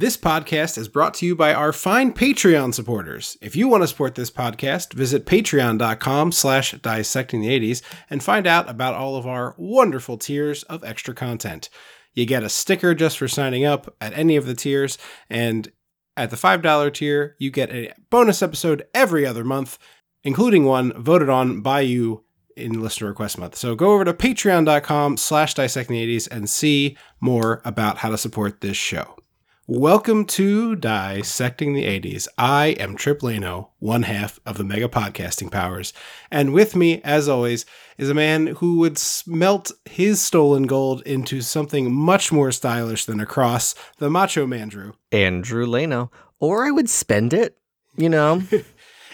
This podcast is brought to you by our fine Patreon supporters. If you want to support this podcast, visit patreon.com slash dissecting the 80s and find out about all of our wonderful tiers of extra content. You get a sticker just for signing up at any of the tiers, and at the $5 tier, you get a bonus episode every other month, including one voted on by you in listener request month. So go over to patreon.com slash dissecting the 80s and see more about how to support this show. Welcome to Dissecting the 80s. I am Trip Lano, one half of the Mega Podcasting Powers. And with me, as always, is a man who would smelt his stolen gold into something much more stylish than a cross, the Macho Mandrew. Andrew Leno. Or I would spend it, you know.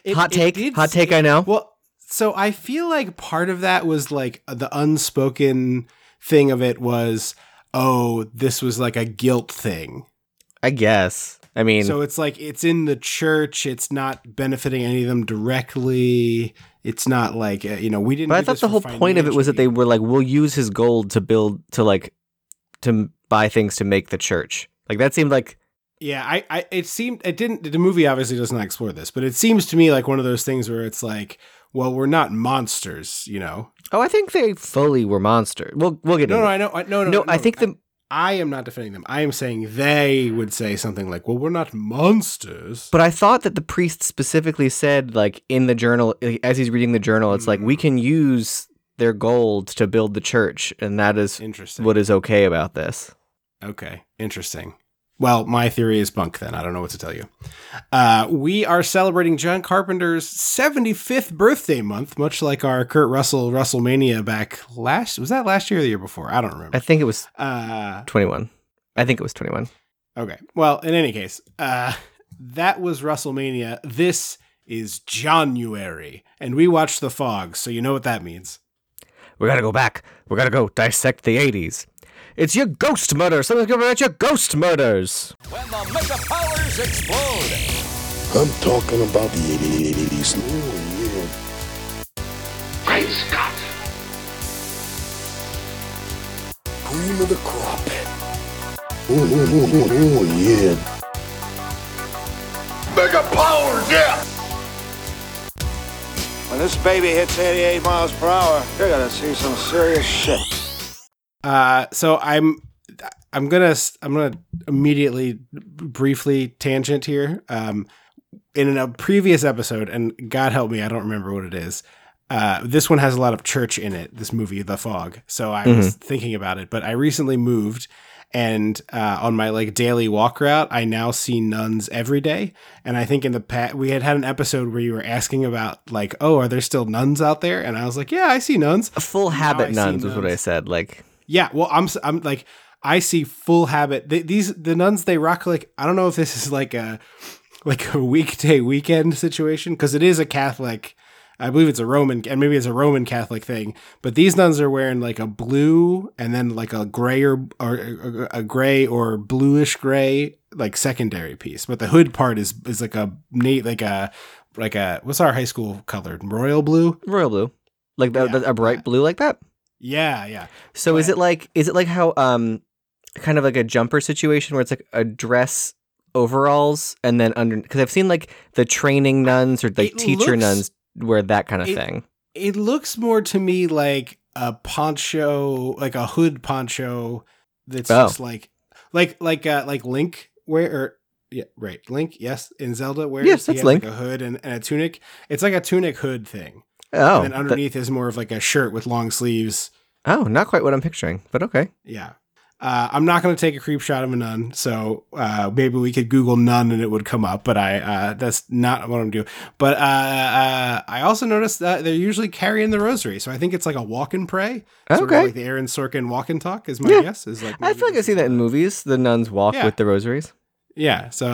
It- hot take. did Hot take, I know. Well, so I feel like part of that was like the unspoken thing of it was, oh, this was like a guilt thing. I guess. I mean, So it's like it's in the church. It's not benefiting any of them directly. It's not like uh, you know we didn't. but I thought the whole point of it was that they were like, we'll use his gold to build, to like, to buy things to make the church. Like, that seemed like, Yeah, I, I, it seemed it didn't. The movie obviously does not explore this, but it seems to me like one of those things where it's like, well, we're not monsters, you know. oh, I think they fully were monsters. We'll, we'll get No, no, into I know. I, no, no, No, I think the. I am not defending them. I am saying they would say something like, "Well, we're not monsters." But I thought that the priest specifically said, like, in the journal, as he's reading the journal, it's like, we Mm. can use their gold to build the church. And that is Interesting. what is okay about this. Okay, interesting. Well, my theory is bunk then. I don't know what to tell you. Uh, we are celebrating John Carpenter's 75th birthday month, much like our Kurt Russell WrestleMania back last. Was that last year or the year before? I don't remember. I think it was Uh, 21. I think it was 21. okay. Well, in any case, uh, that was WrestleMania. This is January, and we watched The Fog, so you know what that means. We gotta go back. We gotta go dissect the 80s. It's your ghost murder. Someone's coming at your ghost murders. When the mega powers explode, I'm talking about the 80s. Oh, yeah. Great Scott! Cream of the crop. Oh, oh, oh, oh, oh, yeah. Mega powers, yeah! When this baby hits 88 miles per hour, you're gonna see some serious shit. Uh, so I'm I'm gonna I'm gonna immediately briefly tangent here. Um, in a previous episode, and God help me, I don't remember what it is. Uh, this one has a lot of church in it. This movie, The Fog. So I was thinking about it, but I recently moved, and uh, on my like daily walk route, I now see nuns every day. And I think in the past we had had an episode where you were asking about like, oh, are there still nuns out there? And I was like, yeah, I see nuns. Full Now habit see nuns was what I said. Like, Yeah, well, I'm I'm like I see full habit. They, these the nuns they rock like I don't know if this is like a like a weekday weekend situation because it is a Catholic. I believe it's a Roman and maybe it's a Roman Catholic thing. But these nuns are wearing like a blue and then like a gray or or a, gray or bluish gray like secondary piece. But the hood part is is like a neat like a like a what's our high school color royal blue. royal blue. Like the, Yeah. a bright blue like that. Yeah, yeah. So is it like is it like how um kind of like a jumper situation where it's like a dress overalls and then under because I've seen like the training nuns or like It teacher looks- nuns wear that kind of it- thing. it looks more to me like a poncho, like a hood poncho that's Oh. just like like like uh like Link wear or yeah, right. Link, yes, in Zelda wears Yes, that's Link. like a hood and, and a tunic. It's like a tunic hood thing. Oh, and underneath is more of like a shirt with long sleeves. oh, not quite what I'm picturing, but okay. Yeah. Uh, I'm not going to take a creep shot of a nun, so uh, maybe we could Google nun and it would come up. But I uh, that's not what I'm doing. But uh, uh, I also noticed that they're usually carrying the rosary, so I think it's like a walk and pray. Sort of Okay. like the Aaron Sorkin walk and talk is my Yeah. guess. Is like I feel like I see that in movies. The nuns walk Yeah. with the rosaries. Yeah. So,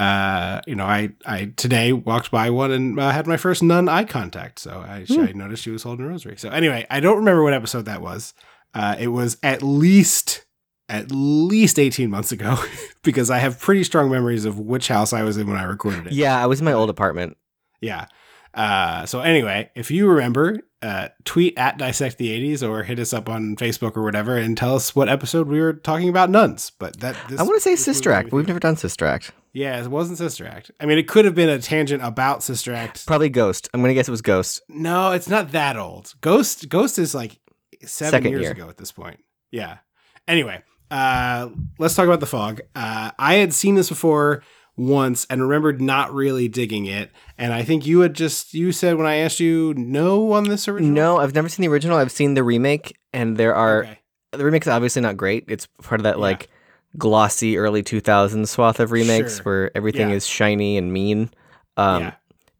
uh, you know, I I today walked by one and uh, had my first nun eye contact. So I, Hmm. I noticed she was holding a rosary. So anyway, I don't remember what episode that was. Uh, it was at least at least 18 months ago because I have pretty strong memories of which house I was in when I recorded it. Yeah, I was in my old apartment. Yeah. Uh, so anyway, if you remember, uh, tweet at dissect the 80s or hit us up on Facebook or whatever and tell us what episode we were talking about nuns. But that this, I want to say Sister Act, but we've never done Sister Act. Yeah, it wasn't Sister Act. I mean, it could have been a tangent about Sister Act. Probably Ghost. I'm gonna guess it was Ghost. No, it's not that old. Ghost Ghost is like seven Second years year. ago at this point. Yeah. Anyway, uh, let's talk about the fog. Uh, I had seen this before once and remembered not really digging it. And I think you had just you said when I asked you no on this original. No, I've never seen the original. I've seen the remake, and there are Okay. the remake's obviously not great. It's part of that Yeah. like glossy early 2000s swath of remakes Sure. where everything Yeah. is shiny and mean. Um, yeah.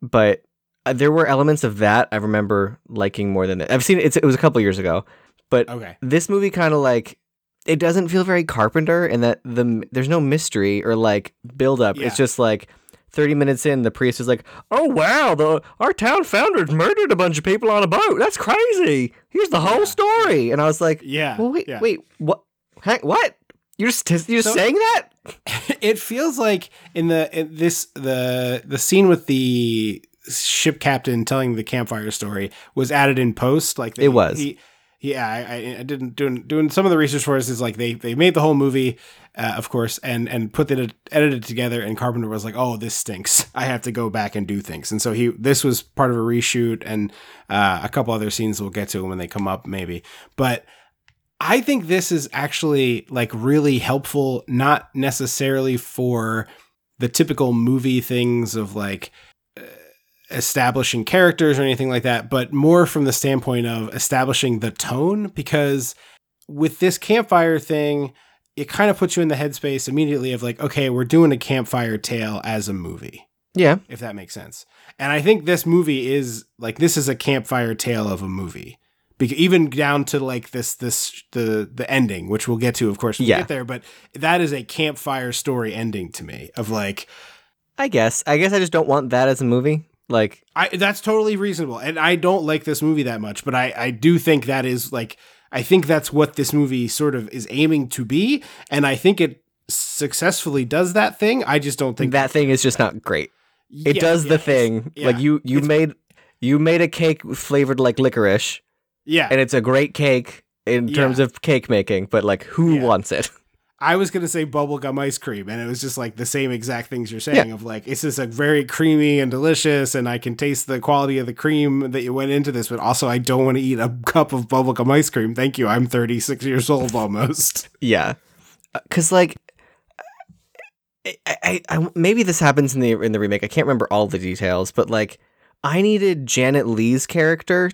but uh, there were elements of that I remember liking more than that. I've seen it. It's, it was a couple years ago, but Okay. this movie kind of like it doesn't feel very Carpenter, in that the there's no mystery or like build up. Yeah. It's just like. 30 minutes in, the priest is like, "Oh wow, the our town founders murdered a bunch of people on a boat. That's crazy. Here's the whole story." And I was like, Yeah. well, wait, yeah. wait, what? Hang, what? You're just you're So- saying that? it feels like in the in this the the scene with the ship captain telling the campfire story was added in post like It was. he, yeah I, I- didn't doing doing some of the research for us is like they they made the whole movie uh, of course and and put it edited together and carpenter was like oh this stinks. I have to go back and do things. And so he this was part of a reshoot and uh, a couple other scenes we'll get to when they come up maybe. But I think this is actually like really helpful, not necessarily for the typical movie things of like establishing characters or anything like that, but more from the standpoint of establishing the tone. Because with this campfire thing, it kind of puts you in the headspace immediately of like, okay, we're doing a campfire tale as a movie Yeah, if that makes sense. And I think this movie is like this is a campfire tale of a movie. Because even down to like this this the the ending, which we'll get to, of course, when Yeah. we get there. But that is a campfire story ending to me. Of like, I guess. I guess I just don't want that as a movie. Like, I that's totally reasonable, and I don't like this movie that much, but I I do think that is like I think that's what this movie sort of is aiming to be, and I think it successfully does that thing. I just don't think that thing is just not great. It Yeah, does yeah, the thing. yeah. Like you you It's- made you made a cake flavored like licorice, yeah. and it's a great cake in terms of cake making. But like, who wants it? I was gonna say bubblegum ice cream, and it was just like the same exact things you're saying of like it's just like very creamy and delicious, and I can taste the quality of the cream that you went into this, but also I don't want to eat a cup of bubblegum ice cream. Thank you. I'm 36 years old almost. Yeah, uh, because like. I, I, I, maybe this happens in the in the remake. I can't remember all the details, but like, I needed Janet Leigh's character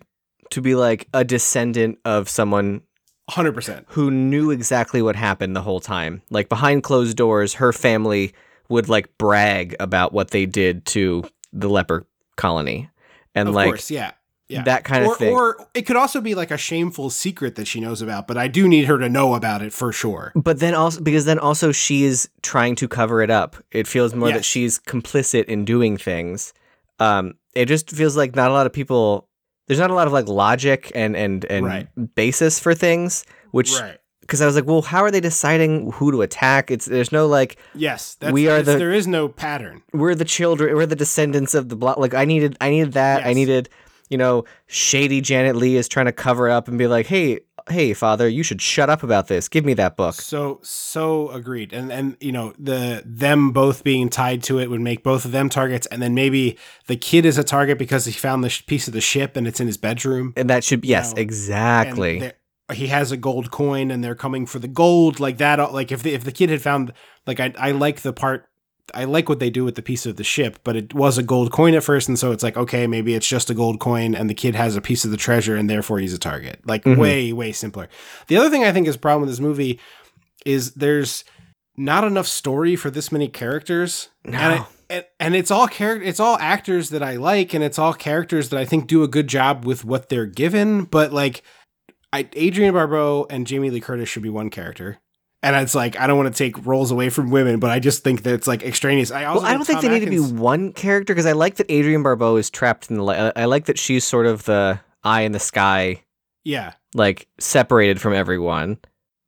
to be like a descendant of someone 100%. who knew exactly what happened the whole time. Like behind closed doors, her family would like brag about what they did to the leper colony, and Of like course, yeah. Yeah. that kind of thing. Or it could also be like a shameful secret that she knows about, but I do need her to know about it for sure. But then also because then also she is trying to cover it up. It feels more that she's complicit in doing things. Um, it just feels like not a lot of people. There's not a lot of like logic and and and Right. basis for things. Which Right. because I was like, well, how are they deciding who to attack? It's there's no like Yes. That's, We are the- there is no pattern. we're the children, we're the descendants of the block. Like I needed, I needed that. I needed, you know, shady Janet Leigh is trying to cover up and be like, hey, hey, father, you should shut up about this. Give me that book. So so agreed, and and you know the them both being tied to it would make both of them targets, and then maybe the kid is a target because he found the sh- piece of the ship and it's in his bedroom. And that should, yes, know, exactly. He has a gold coin, and they're coming for the gold, like that. uh, Like if the, if the kid had found, like I I like the part. I like what they do with the piece of the ship, but it was a gold coin at first, and so it's like okay, maybe it's just a gold coin, and the kid has a piece of the treasure, and therefore he's a target. Like Mhm. way way simpler. The other thing I think is a problem with this movie is there's not enough story for this many characters. No. And, it, and, and it's all character it's all actors that I like and it's all characters that I think do a good job with what they're given, but like I Adrienne Barbeau and Jamie Lee Curtis should be one character. And it's like I don't want to take roles away from women, but I just think that it's like extraneous. I also well, I don't think Tom they need to be one character because I like that Adrienne Barbeau is trapped in the. Li- I like that she's sort of the eye in the sky, Yeah. like separated from everyone.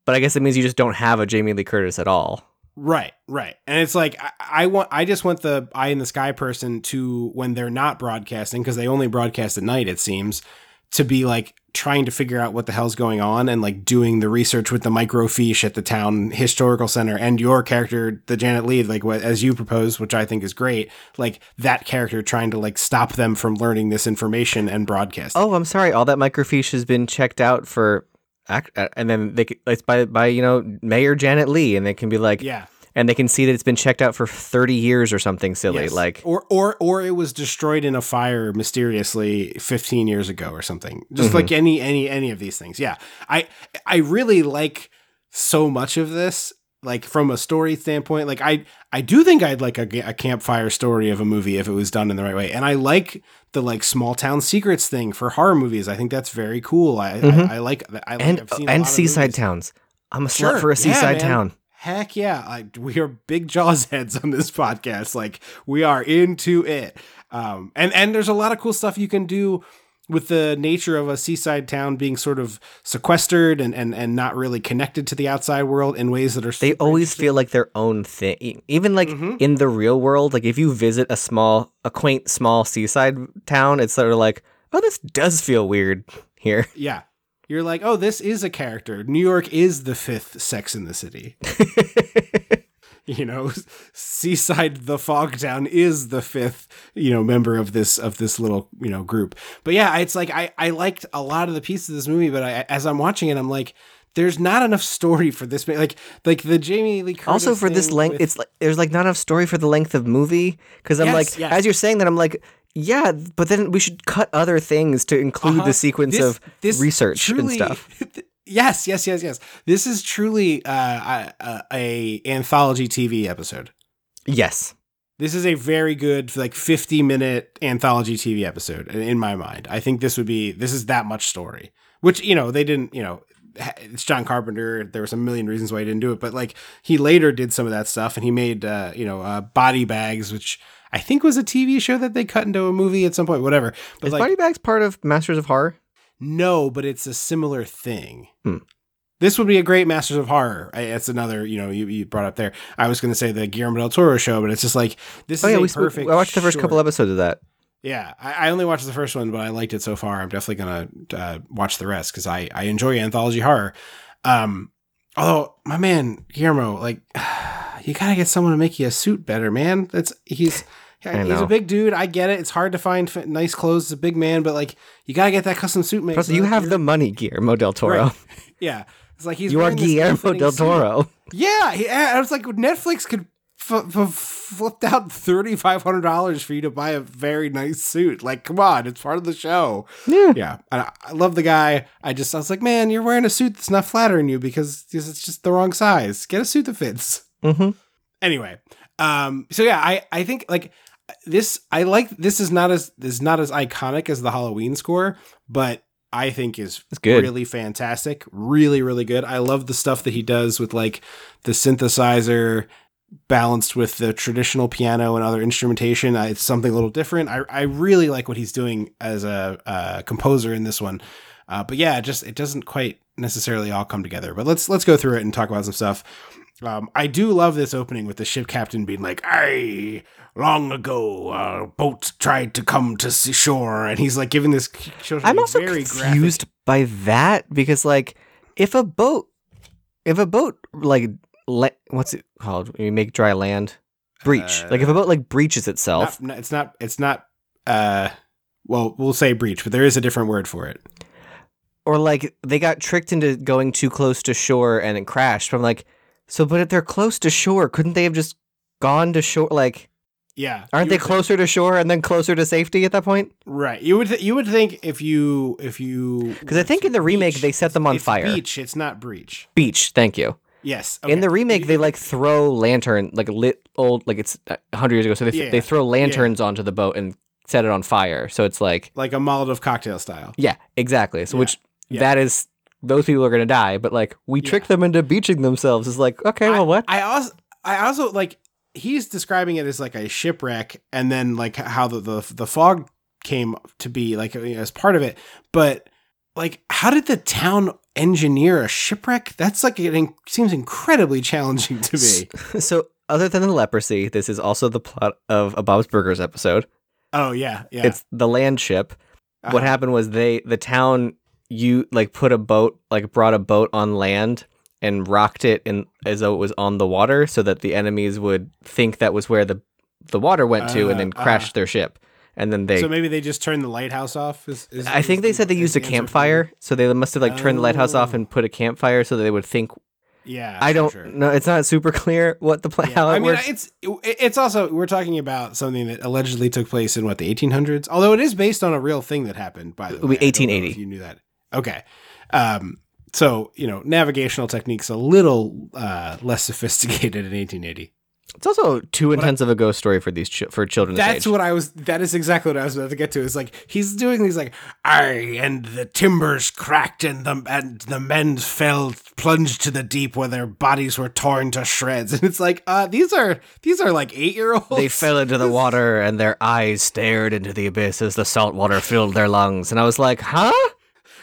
But I guess it means you just don't have a Jamie Lee Curtis at all. Right, right. And it's like I, I want I just want the eye in the sky person to when they're not broadcasting because they only broadcast at night it seems to be like trying to figure out what the hell's going on and like doing the research with the microfiche at the town historical center and your character the Janet Leigh like what as you propose which I think is great like that character trying to like stop them from learning this information and broadcast Oh, I'm sorry. All that microfiche has been checked out for, uh, and then they it's by by you know Mayor Janet Leigh, and they can be like, yeah and they can see that it's been checked out for 30 years or something silly. Yes. Like, or or or it was destroyed in a fire mysteriously 15 years ago or something Mm-hmm. just like any any any of these things yeah i i really like so much of this like from a story standpoint like i i do think i'd like a, a campfire story of a movie if it was done in the right way and i like the like small town secrets thing for horror movies i think that's very cool i I, I like i like Mm-hmm. and I've seen and seaside towns. I'm a Sure. slut for a Yeah, seaside man. town. Heck yeah. I, we are big jaws heads on this podcast. Like we are into it. Um, and, and there's a lot of cool stuff you can do with the nature of a seaside town being sort of sequestered and, and, and not really connected to the outside world in ways that are They always feel like their own thing. Even like Mm-hmm. in the real world, like if you visit a small, a quaint, small seaside town, it's sort of like, oh, this does feel weird here. Yeah. You're like, oh, this is a character. New York is the fifth sex in the city. you know, Seaside the Fog Town is the fifth, you know, member of this of this little, you know, group. But yeah, it's like I I liked a lot of the pieces of this movie, but I, as I'm watching it, I'm like, there's not enough story for this. Like like the Jamie Lee Curtis also for this length, with- it's like there's like not enough story for the length of movie. Because I'm Yes, like, yes. as you're saying that, I'm like, yeah, but then we should cut other things to include Uh-huh. the sequence This- of this research and truly- stuff. yes, yes, yes, yes. This is truly uh, a, a anthology TV episode. Yes. This is a very good, like, 50 minute anthology TV episode in- in my mind. I think this would be, this is that much story, which, you know, they didn't, you know, it's John Carpenter. There was a million reasons why he didn't do it, but like, he later did some of that stuff and he made, uh, you know, uh, Body Bags, which I think it was a TV show that they cut into a movie at some point, whatever. But Is like, Body Bags part of Masters of Horror? no, but it's a similar thing. Hmm. This would be a great Masters of Horror. It's another, you know, you, you brought up there. I was going to say the Guillermo del Toro show, but it's just like this Oh is yeah, we perfect. I watched the first couple short. episodes of that. Yeah, I, I only watched the first one, but I liked it so far. I'm definitely gonna uh, watch the rest because I I enjoy anthology horror. Um, although my man Guillermo, like, you gotta get someone to make you a suit better, man. That's he's. He's a big dude. I get it. It's hard to find nice clothes. He's a big man, but like you gotta get that custom suit made. Plus, bro. you have You're- the money, Guillermo del Toro. Right. yeah. It's like he's You are Guillermo del suit. Toro. Yeah, he, I was like, Netflix could f- f- flipped out thirty five hundred dollars for you to buy a very nice suit. Like, come on, it's part of the show. Yeah. Yeah, I, I love the guy. I just I was like, man, you're wearing a suit that's not flattering you because it's just the wrong size. Get a suit that fits. Mm-hmm. Anyway, um, so yeah, I I think like this. I like this is not as is not as iconic as the Halloween score, but I think is It's good. really fantastic, really really good. I love the stuff that he does with like the synthesizer balanced with the traditional piano and other instrumentation. It's something a little different. I I really like what he's doing as a, uh composer in this one. Uh, but yeah, it just it doesn't quite necessarily all come together. But let's let's go through it and talk about some stuff. Um, I do love this opening with the ship captain being like, "I long ago a boat tried to come to shore," and he's like giving this. I'm also very confused by that because, like, if a boat, if a boat like, le- what's it called? You make dry land, breach. like, if a boat like breaches itself, Not, it's not. It's not. Uh, well, we'll say breach, but there is a different word for it. or like they got tricked into going too close to shore and it crashed. But I'm like, so, but if they're close to shore, couldn't they have just gone to shore? Like, Yeah, aren't they would think- closer to shore and then closer to safety at that point? Right. You would th- you would think if you if you Because I think in the remake Beach. they set them on it's fire. Beach. It's not breach. Beach. Thank you. Yes. In the remake, they like throw lantern, like lit old, like it's uh, a hundred years ago. So they Yeah. they throw lanterns onto the boat and set it on fire. So it's like, like a Molotov cocktail style. yeah, exactly. So which Yeah. that is those people are gonna die. But like we tricked them into beaching themselves. Is like okay, well what? I also I also like he's describing it as like a shipwreck and then like how the the, the fog came to be like as part of it but like how did the town engineer a shipwreck? That's like it in- seems incredibly challenging to me. So, other than the leprosy, this is also the plot of a Bob's Burgers episode. Oh yeah, yeah. It's the land ship. What Uh-huh. happened was they the town you like put a boat like brought a boat on land and rocked it in as though it was on the water so that the enemies would think that was where the the water went to and then crashed uh-huh. their ship. And then they so maybe they just turned the lighthouse off. Is, is, I think they the- said they used a the for campfire, so they must have like turned the lighthouse off Oh. and put a campfire so that they would think. Yeah, I don't sure. know. It's not super clear what the plan. Yeah, I mean, works. it's it's also we're talking about something that allegedly took place in what the 1800s. Although it is based on a real thing that happened. By the way, be I don't know 1880. If you knew that? Okay. Um. So you know, navigational techniques a little uh, less sophisticated in 1880. It's also too intense of a ghost story for these ch- for children. That's age. what I was. That is exactly what I was about to get to. Is like he's doing these like, I and the timbers cracked and the and the men fell plunged to the deep where their bodies were torn to shreds. And it's like, uh, these are these are like eight year olds. They fell into the water and their eyes stared into the abyss as the salt water filled their lungs. And I was like, huh?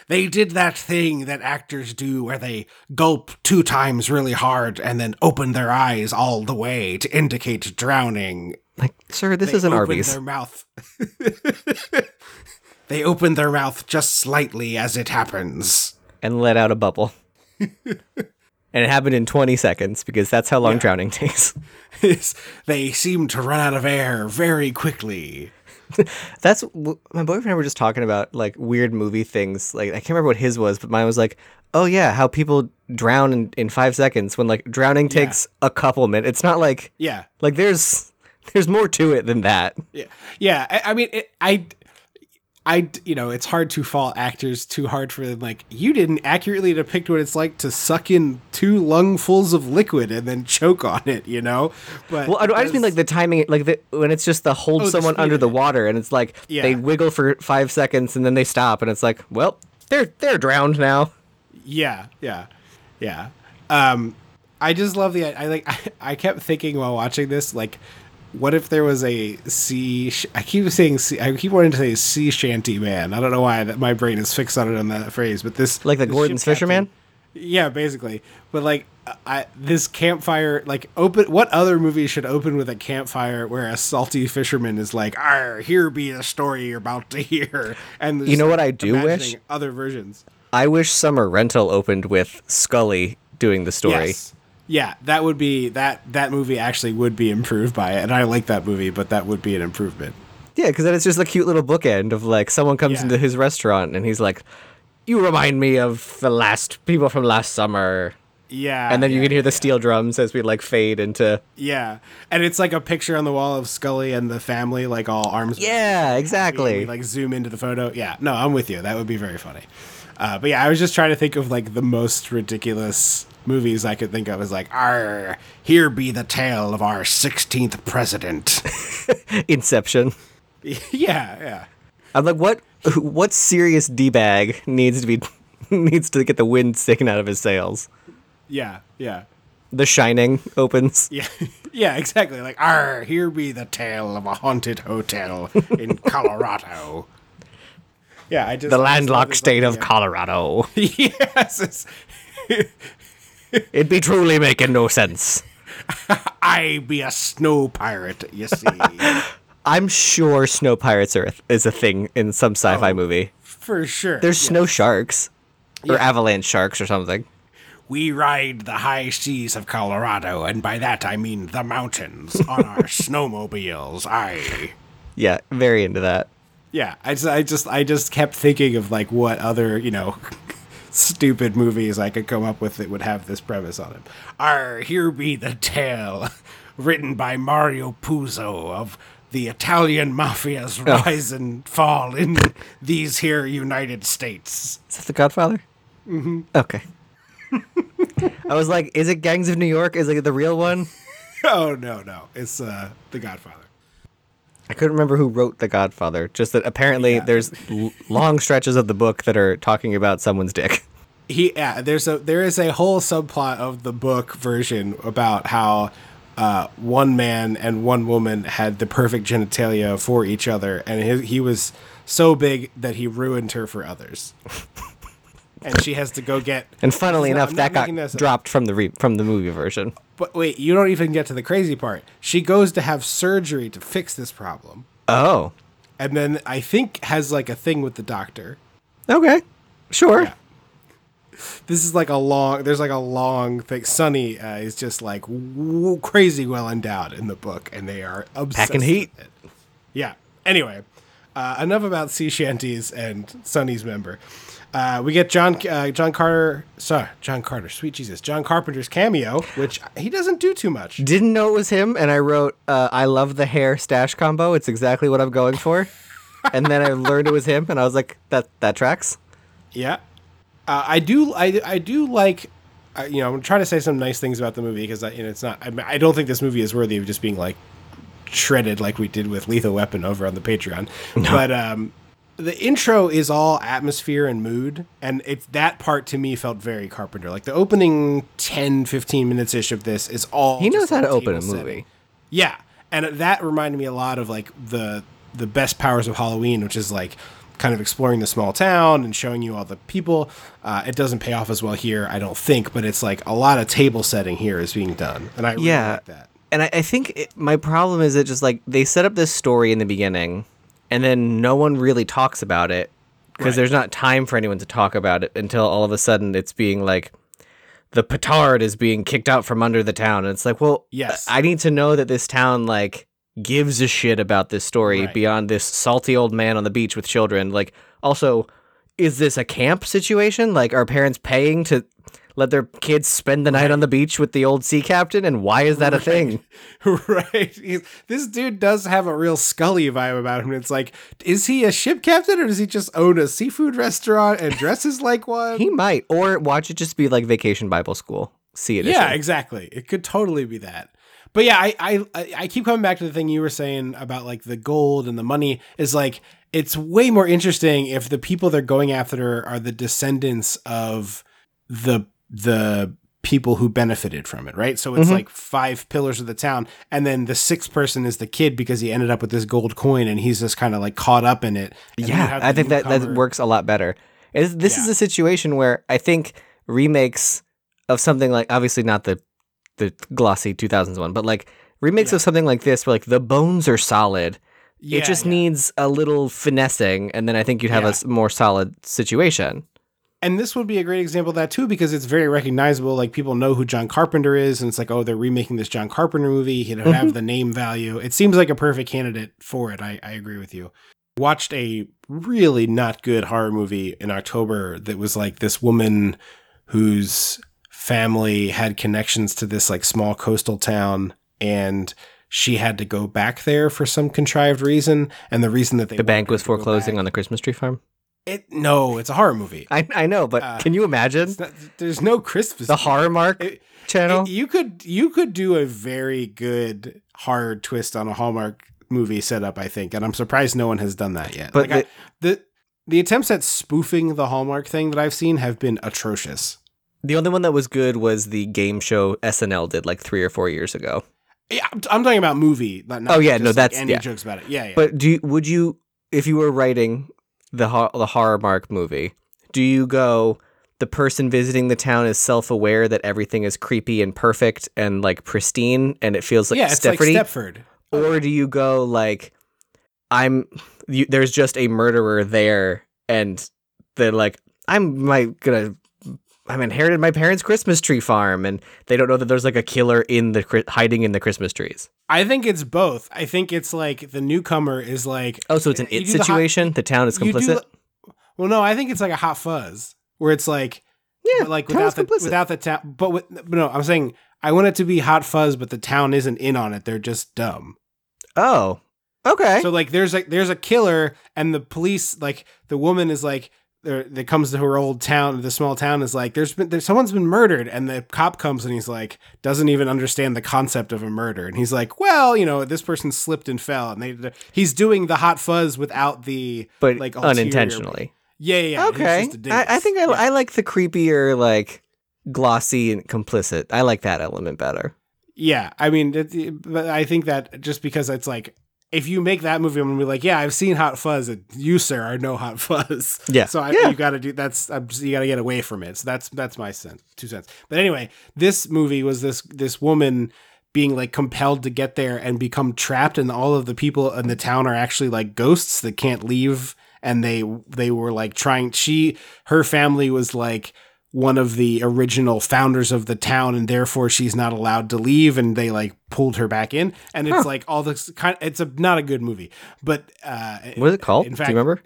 They did that thing that actors do where they gulp two times really hard and then open their eyes all the way to indicate drowning. Like, sir, this They isn't Arby's. Their mouth. they open their mouth just slightly as it happens. And let out a bubble. and it happened in 20 seconds because that's how long Yeah. drowning takes. They seem to run out of air very quickly. That's my boyfriend and I were just talking about like weird movie things. Like, I can't remember what his was, but mine was like, oh, yeah, how people drown in, in five seconds when like drowning takes a couple minutes. It's not like, Yeah, like, there's. There's more to it than that. yeah, yeah. I, I mean, it, I, I, you know, it's hard to fault actors too hard for them. Like, you didn't accurately depict what it's like to suck in two lungfuls of liquid and then choke on it. You know, but Well, I, I just mean like the timing, like the, when it's just the hold Oh, someone speed under the water, and it's like Yeah. they wiggle for five seconds and then they stop, and it's like, well, they're they're drowned now. Yeah, yeah, yeah. Um, I just love the. I like. I, I kept thinking while watching this, like, what if there was a sea? Sh- I keep saying sea. I keep wanting to say sea shanty man. I don't know why that my brain is fixated on it on that phrase, but this Like the this Gorton's Fisherman? Yeah, basically. But like, I this campfire, like, open. What other movie should open with a campfire where a salty fisherman is like, "Ah, here be a story you're about to hear," and You know what I do wish? Other versions. I wish Summer Rental opened with Scully doing the story. Yes. Yeah, that would be that that movie actually would be improved by it, and I like that movie, but that would be an improvement. Yeah, because then it's just a cute little bookend of like someone comes Yeah. into his restaurant and he's like, "You remind me of the last people from last summer," Yeah, and then you can hear the yeah, steel drums as we like fade into. Yeah, and it's like a picture on the wall of Scully and the family, like all arms. Yeah, We, exactly. like zoom into the photo. Yeah, no, I'm with you. That would be very funny. Uh, but yeah, I was just trying to think of like the most ridiculous movies I could think of as like, "Arr, here be the tale of our 16th president." Inception. yeah, yeah. I'm like, what? What serious d bag needs to be needs to get the wind taken out of his sails? Yeah, yeah. The Shining opens. Yeah, yeah, exactly. Like, "Arr, here be the tale of a haunted hotel in Colorado." Yeah, I just The I just love landlocked state of. Colorado. yes, it's, It'd be truly making no sense. I be a snow pirate. You see, I'm sure snow pirates are is a thing in some sci-fi oh, movie. for sure. There's Yeah. snow sharks or Yeah. avalanche sharks or something. We ride the high seas of Colorado, and by that I mean the mountains on our snowmobiles. I. Yeah, very into that. Yeah, I just, I just, I just kept thinking of like what other, you know, stupid movies I could come up with that would have this premise on them. Arr, here be the tale, written by Mario Puzo of the Italian mafia's rise and fall in these here United States. Is that The Godfather? Mm-hmm. Okay. I was like, is it Gangs of New York? Is it the real one? Oh no, no, it's uh, The Godfather. I couldn't remember who wrote The Godfather. Just that apparently Yeah. there's l- long stretches of the book that are talking about someone's dick. He yeah there's a there is a whole subplot of the book version about how uh, one man and one woman had the perfect genitalia for each other and he, he was so big that he ruined her for others and she has to go get. And funnily is not- enough, that got this up. dropped from the re- from the movie version. But wait, you don't even get to the crazy part. She goes to have surgery to fix this problem, Oh, and then I think has like a thing with the doctor. okay, sure. Yeah. This is like a long. There's like a long thing. Sunny uh, is just like w- crazy well endowed in the book, and they are obsessed Packing heat. with it. Yeah. Anyway, uh, enough about sea shanties and Sunny's member. Uh, we get John uh, John Carter. Sorry, John Carter. Sweet Jesus, John Carpenter's cameo, which he doesn't do too much. Didn't know it was him, and I wrote, uh, "I love the hair stash combo. It's exactly what I'm going for." and then I learned it was him, and I was like, "That that tracks." Yeah, uh, I do. I I do like. Uh, you know, I'm trying to say some nice things about the movie because I, you know, it's not. I, I don't think this movie is worthy of just being like shredded like we did with Lethal Weapon over on the Patreon. But um, the intro is all atmosphere and mood, and it's that part to me felt very Carpenter. Like the opening 10, 15 minutes ish of this is all He knows how to open a movie. setting. Yeah, and that reminded me a lot of like the the best powers of Halloween, which is like kind of exploring the small town and showing you all the people. Uh, it doesn't pay off as well here, I don't think, but it's like a lot of table setting here is being done, and I really Yeah. like that. And I, I think it, my problem is that just like they set up this story in the beginning, and then no one really talks about it because Right. there's not time for anyone to talk about it until all of a sudden it's being like the petard is being kicked out from under the town, and it's like, well, Yes. I need to know that this town like gives a shit about this story Right. beyond this salty old man on the beach with children. Like, also, is this a camp situation? Like, are parents paying to? Let their kids spend the night on the beach with the old sea captain, and why is that a thing? right. This dude does have a real Scully vibe about him. It's like, is he a ship captain or does he just own a seafood restaurant and dresses like one? He might, or watch it just be like Vacation Bible School. See it. yeah, exactly. It could totally be that. But yeah, I, I I- keep coming back to the thing you were saying about like the gold and the money is like it's way more interesting if the people they're going after are the descendants of the the people who benefited from it, right? So it's Mhm. like five pillars of the town, and then the sixth person is the kid because he ended up with this gold coin and he's just kind of like caught up in it. And then you Yeah, I think that, that works a lot better. Is- this is a situation where I think remakes of something like obviously not the the glossy 2000s one, but like remakes Yeah. of something like this where like the bones are solid. Yeah, it just yeah. needs a little finessing, and then I think you'd have a more solid situation. and this would be a great example of that too because it's very recognizable like people know who john carpenter is and it's like oh they're remaking this john carpenter movie he'd Mm-hmm. have the name value it seems like a perfect candidate for it I, I agree with you watched a really not good horror movie in october that was like this woman whose family had connections to this like small coastal town and she had to go back there for some contrived reason and the reason that they The bank was her to go foreclosing back- on the Christmas tree farm. it no it's a horror movie I I know, but Uh, can you imagine not- there's no Christmas the horror mark It- channel? It- you could you could do a very good hard twist on a Hallmark movie setup, I think, and I'm surprised no one has done that yet. But Like, I- the the attempts at spoofing the Hallmark thing that I've seen have been atrocious. The only one that was good was the game show SNL did like three or four years ago. Yeah, I'm, I'm talking about movie. Not, not Oh, yeah, just, no, like, that's- any yeah. jokes about it. Yeah, yeah. But do you, would you, if you were writing the ho- the horror mark movie, do you go? The person visiting the town is self aware that everything is creepy and perfect and like pristine, and it feels like yeah, it's like Stepford-y? Stepford. or do you go like, I'm you, there's just a murderer there, and they're like, I'm my gonna. I'm inherited my parents' Christmas tree farm, and they don't know that there's like a killer in the hiding in the Christmas trees. I think it's both. I think it's like the newcomer is like Oh, so it's an it do the hot- situation. the town is you do complicit. well, no, I think it's like a hot fuzz where it's like yeah, like without the complicit. without the town. But with, but no, I'm saying I want it to be hot fuzz, but the town isn't in on it. They're just dumb. Oh, okay. So like, there's like there's a killer, and the police like the woman is like. There, that comes to her old town, the small town is like, there's been, there's someone's been murdered, and the cop comes and he's like, doesn't even understand the concept of a murder, and he's like, well, you know, this person slipped and fell, and they, he's doing the hot fuzz without the, but like ulterior- unintentionally. yeah, yeah, yeah. okay. just a I, I think I, Yeah. I like the creepier, like glossy and complicit. I like that element better. Yeah, I mean, it, it- but I think that just because it's like if you make that movie, I'm gonna be like, yeah, I've seen Hot Fuzz, and you, sir, are no Hot Fuzz. Yeah. So I, Yeah. you got to do that's I'm, you got to get away from it. So that's that's my sense, two cents. But anyway, this movie was this this woman being like compelled to get there and become trapped, and all of the people in the town are actually like ghosts that can't leave, and they they were like trying. She her family was like one of the original founders of the town and therefore she's not allowed to leave and they like pulled her back in and it's like all this kind it's a not a good movie but uh What is it called? in fact, Do you remember?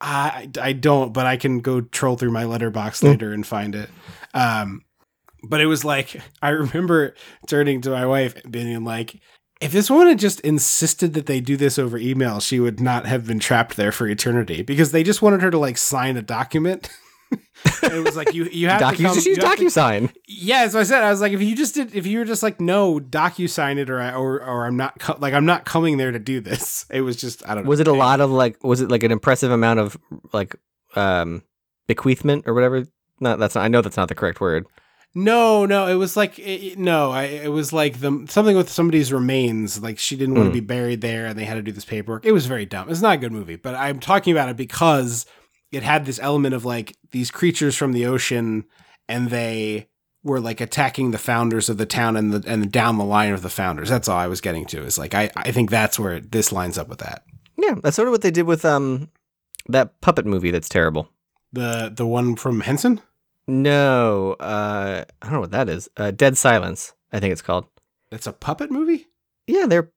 I, I don't but i can go troll through my Letterboxd Hmm. later and find it um but it was like i remember turning to my wife and being like if this woman had just insisted that they do this over email she would not have been trapped there for eternity because they just wanted her to like sign a document it was like you you have Docu, to come, just use you have to- DocuSign. yeah, so I said I was like, if you just did, if you were just like, no, docu sign it, or I, or or I'm not co- like I'm not coming there to do this. It was just I don't know. Was it a lot of like? Was it like an impressive amount of like um bequeathment or whatever? No, that's not. I know that's not the correct word. No, no, it was like it, no, I, it was like the something with somebody's remains. Like she didn't want Mm. to be buried there, and they had to do this paperwork. It was very dumb. It's not a good movie, but I'm talking about it because it had this element of like these creatures from the ocean, and they were like attacking the founders of the town and the and down the line of the founders. That's all I was getting to. Is like I I think that's where this lines up with that. Yeah, that's sort of what they did with um that puppet movie. That's terrible. The the one from Henson. No, uh, I don't know what that is. Uh, Dead Silence, I think it's called. That's a puppet movie. Yeah, they're.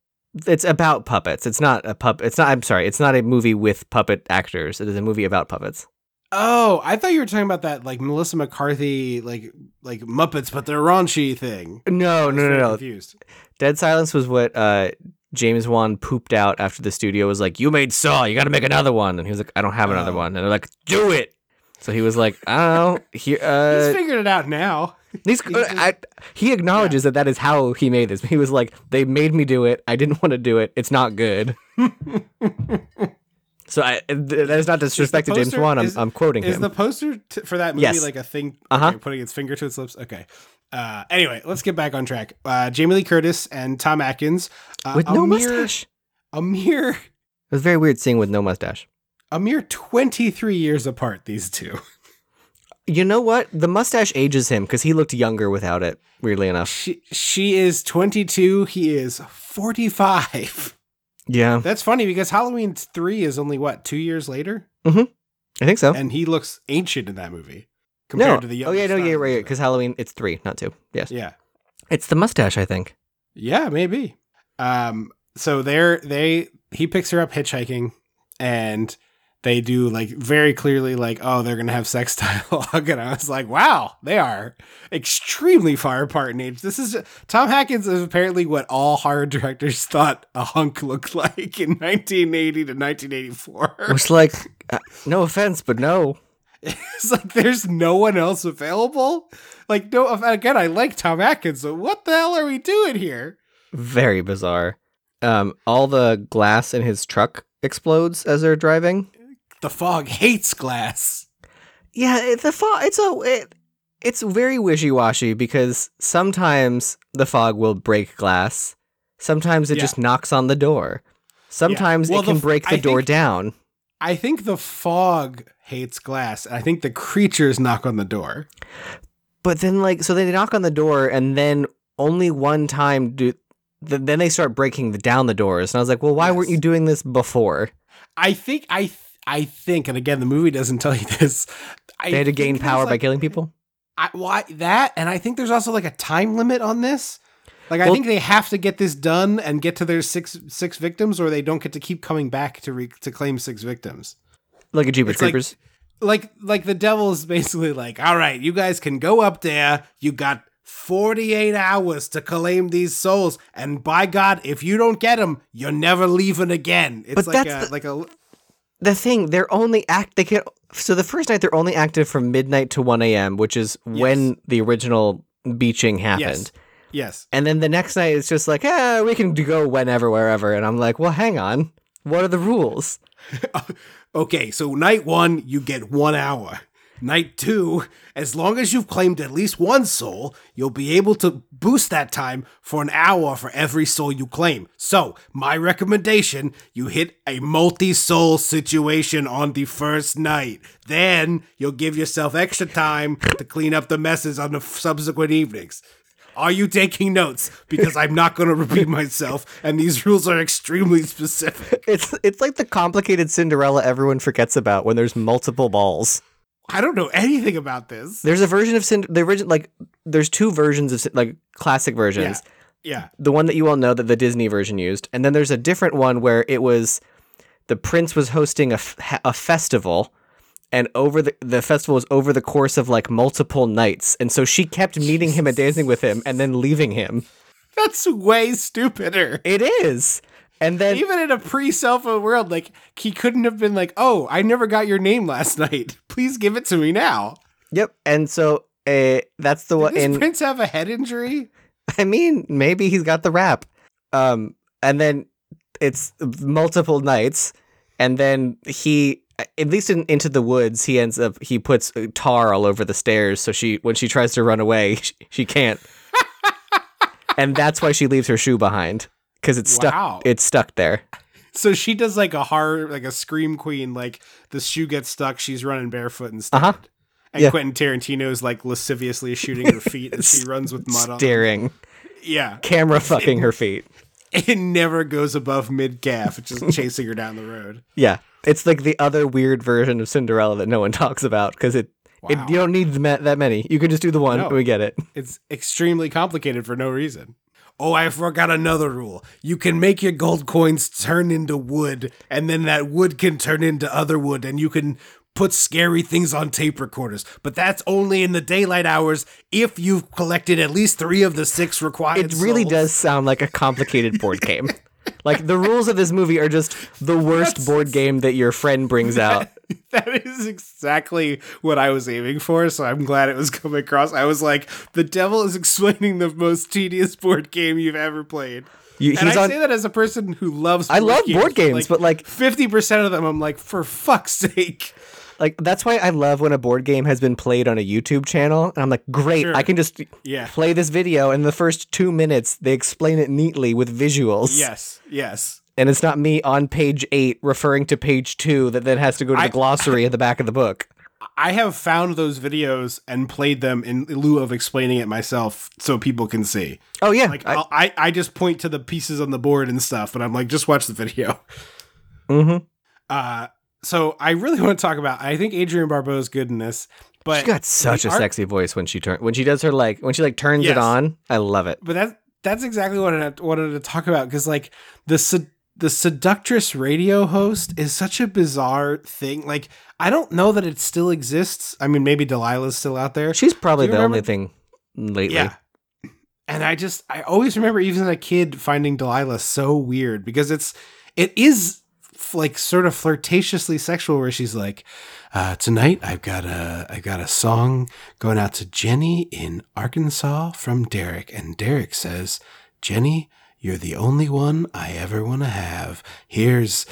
It's about puppets. It's not a pup. It's not. I'm sorry. It's not a movie with puppet actors. It is a movie about puppets. Oh, I thought you were talking about that like Melissa McCarthy like like Muppets, but they're raunchy thing. No, no, no, no. Confused. Dead Silence was what uh, James Wan pooped out after the studio was like, "You made Saw. You got to make another one." And he was like, "I don't have another Oh. one." And they're like, "Do it." So he was like, "I don't know." Here, He's uh, figured it out now. These, I, he acknowledges that that is how he made this. He was like, "They made me do it. I didn't want to do it. It's not good." so I, th- that is not disrespect to James Wan. I'm, is- I'm quoting Is him. Is the poster t- for that movie Yes. like a thing? Uh-huh. okay, putting its finger to its lips. Okay. Uh, anyway, let's get back on track. Uh, Jamie Lee Curtis and Tom Atkins uh, with no mere, mustache. A mere It was very weird seeing with no mustache. a mere twenty three years apart. These two. You know what? The mustache ages him because he looked younger without it. Weirdly enough. She she is twenty two. He is forty five. Yeah, That's funny because Halloween three is only what two years later, I think so. and he looks ancient in that movie compared no. to the oh yeah, no, yeah, right. Because Halloween, it's three, not two. Yes, yeah, it's the mustache. I think. yeah, maybe. Um, so they're they he picks her up hitchhiking, and they do like very clearly like oh they're gonna have sex dialogue, and I was like wow they are extremely far apart in age. This is Tom Atkins is apparently what all horror directors thought a hunk looked like in 1980 to 1984. It was like, uh, no offense, but no. It's like there's no one else available. Like no, again, I like Tom Atkins, so what the hell are we doing here? Very bizarre. Um, all the glass in his truck explodes as they're driving. The fog hates glass. Yeah, it, the fog. It's a. It, it's very wishy washy because sometimes the fog will break glass. Sometimes it Yeah. just knocks on the door. Sometimes Well, it can the break the I door think- down. I think the fog hates glass. I think the creatures knock on the door. But then, like, so they knock on the door, and then only one time do. th- Then they start breaking the, down the doors, and I was like, "Well, why weren't you doing this before?" I think I I think, and again, the movie doesn't tell you this. I They had to gain power by killing people. I, why that? And I think there's also like a time limit on this. Like I think they have to get this done and get to their six six victims, or they don't get to keep coming back to re- to claim six victims. Like a Jeepers It's like- Creepers. like like the devil's basically like, all right, you guys can go up there. You got 48 hours to claim these souls, and by God, if you don't get them, you're never leaving again. It's But like a the- like a the thing they're only act they can so the first night they're only active from midnight to 1 a.m which is when the original beaching happened. Yes, yes. and then the next night it's just like yeah we can go whenever wherever. And i'm like well hang on. What are the rules? Okay, so night one, you get one hour. Night two, as long as you've claimed at least one soul, you'll be able to boost that time for an hour for every soul you claim. So, my recommendation you hit a multi soul situation on the first night. Then, you'll give yourself extra time to clean up the messes on the subsequent evenings. Are you taking notes? Because I'm not going to repeat myself, and these rules are extremely specific. It's it's like the complicated Cinderella everyone forgets about when there's multiple balls. I don't know anything about this. There's a version of the original like there's two versions of like classic versions. Yeah. The one that you all know that the Disney version used, and then there's a different one where it was the prince was hosting a, f- a festival and over the the festival was over the course of like multiple nights and so she kept meeting him and dancing with him and then leaving him That's way stupider. it is and then Even in a pre cell phone world, like he couldn't have been like, "Oh, I never got your name last night. Please give it to me now." yep and so uh, that's the one Does in Prince have a head injury? I mean, maybe he's got the rap. Um, and then it's multiple nights, and then he, at least in Into the Woods, he ends up he puts tar all over the stairs, so she when she tries to run away, she, she can't, and that's why she leaves her shoe behind because it's stuck. Wow. It's stuck there. So she does like a hard, like a scream queen. Like the shoe gets stuck, she's running barefoot instead. Uh huh. And yeah. Quentin Tarantino is like lasciviously shooting her feet as she runs with mud on. them. Staring, Yeah, camera fucking her feet. it never goes above mid calf. Just chasing her down the road. Yeah, it's like the other weird version of Cinderella that no one talks about because it. It, Wow. you don't need that many. You can just do the one. No. We get it. It's extremely complicated for no reason. Oh, I forgot another rule. You can make your gold coins turn into wood, and then that wood can turn into other wood, and you can put scary things on tape recorders. But that's only in the daylight hours if you've collected at least three of the six required. It really souls. does sound like a complicated board game. Like the rules of this movie are just the worst That's- board game that your friend brings out. That is exactly what I was aiming for, so I'm glad it was coming across. I was like, the devil is explaining the most tedious board game you've ever played. You, and I on. say that as a person who loves. I love board games, but, like- fifty percent of them, I'm like, for fuck's sake. Like that's why I love when a board game has been played on a YouTube channel, and I'm like, great, Sure. I can just Yeah. play this video. And the first two minutes, they explain it neatly with visuals. Yes, yes. and it's not me on page eight referring to page two that then has to go to the I- glossary at the back of the book. I have found those videos and played them in lieu of explaining it myself, so people can see. Oh yeah, Like I- I, I just point to the pieces on the board and stuff, but I'm like, just watch the video. Mhm. Uh, so I really want to talk about. I think Adrienne Barbeau is good in this, but she got such a art- sexy voice when she turn when she does her like when she like turns Yes. it on. I love it. But that that's exactly what I wanted to talk about because like the sed- the seductress radio host is such a bizarre thing. Like I don't know that it still exists. I mean, maybe Delilah's still out there. She's probably the only thing lately. Yeah. And I just I always remember even as a kid finding Delilah so weird because it's it is like sort of flirtatiously sexual where she's like uh, tonight I've got a I got a song going out to Jenny in Arkansas from Derek. And Derek says Jenny you're the only one I ever want to have. Here's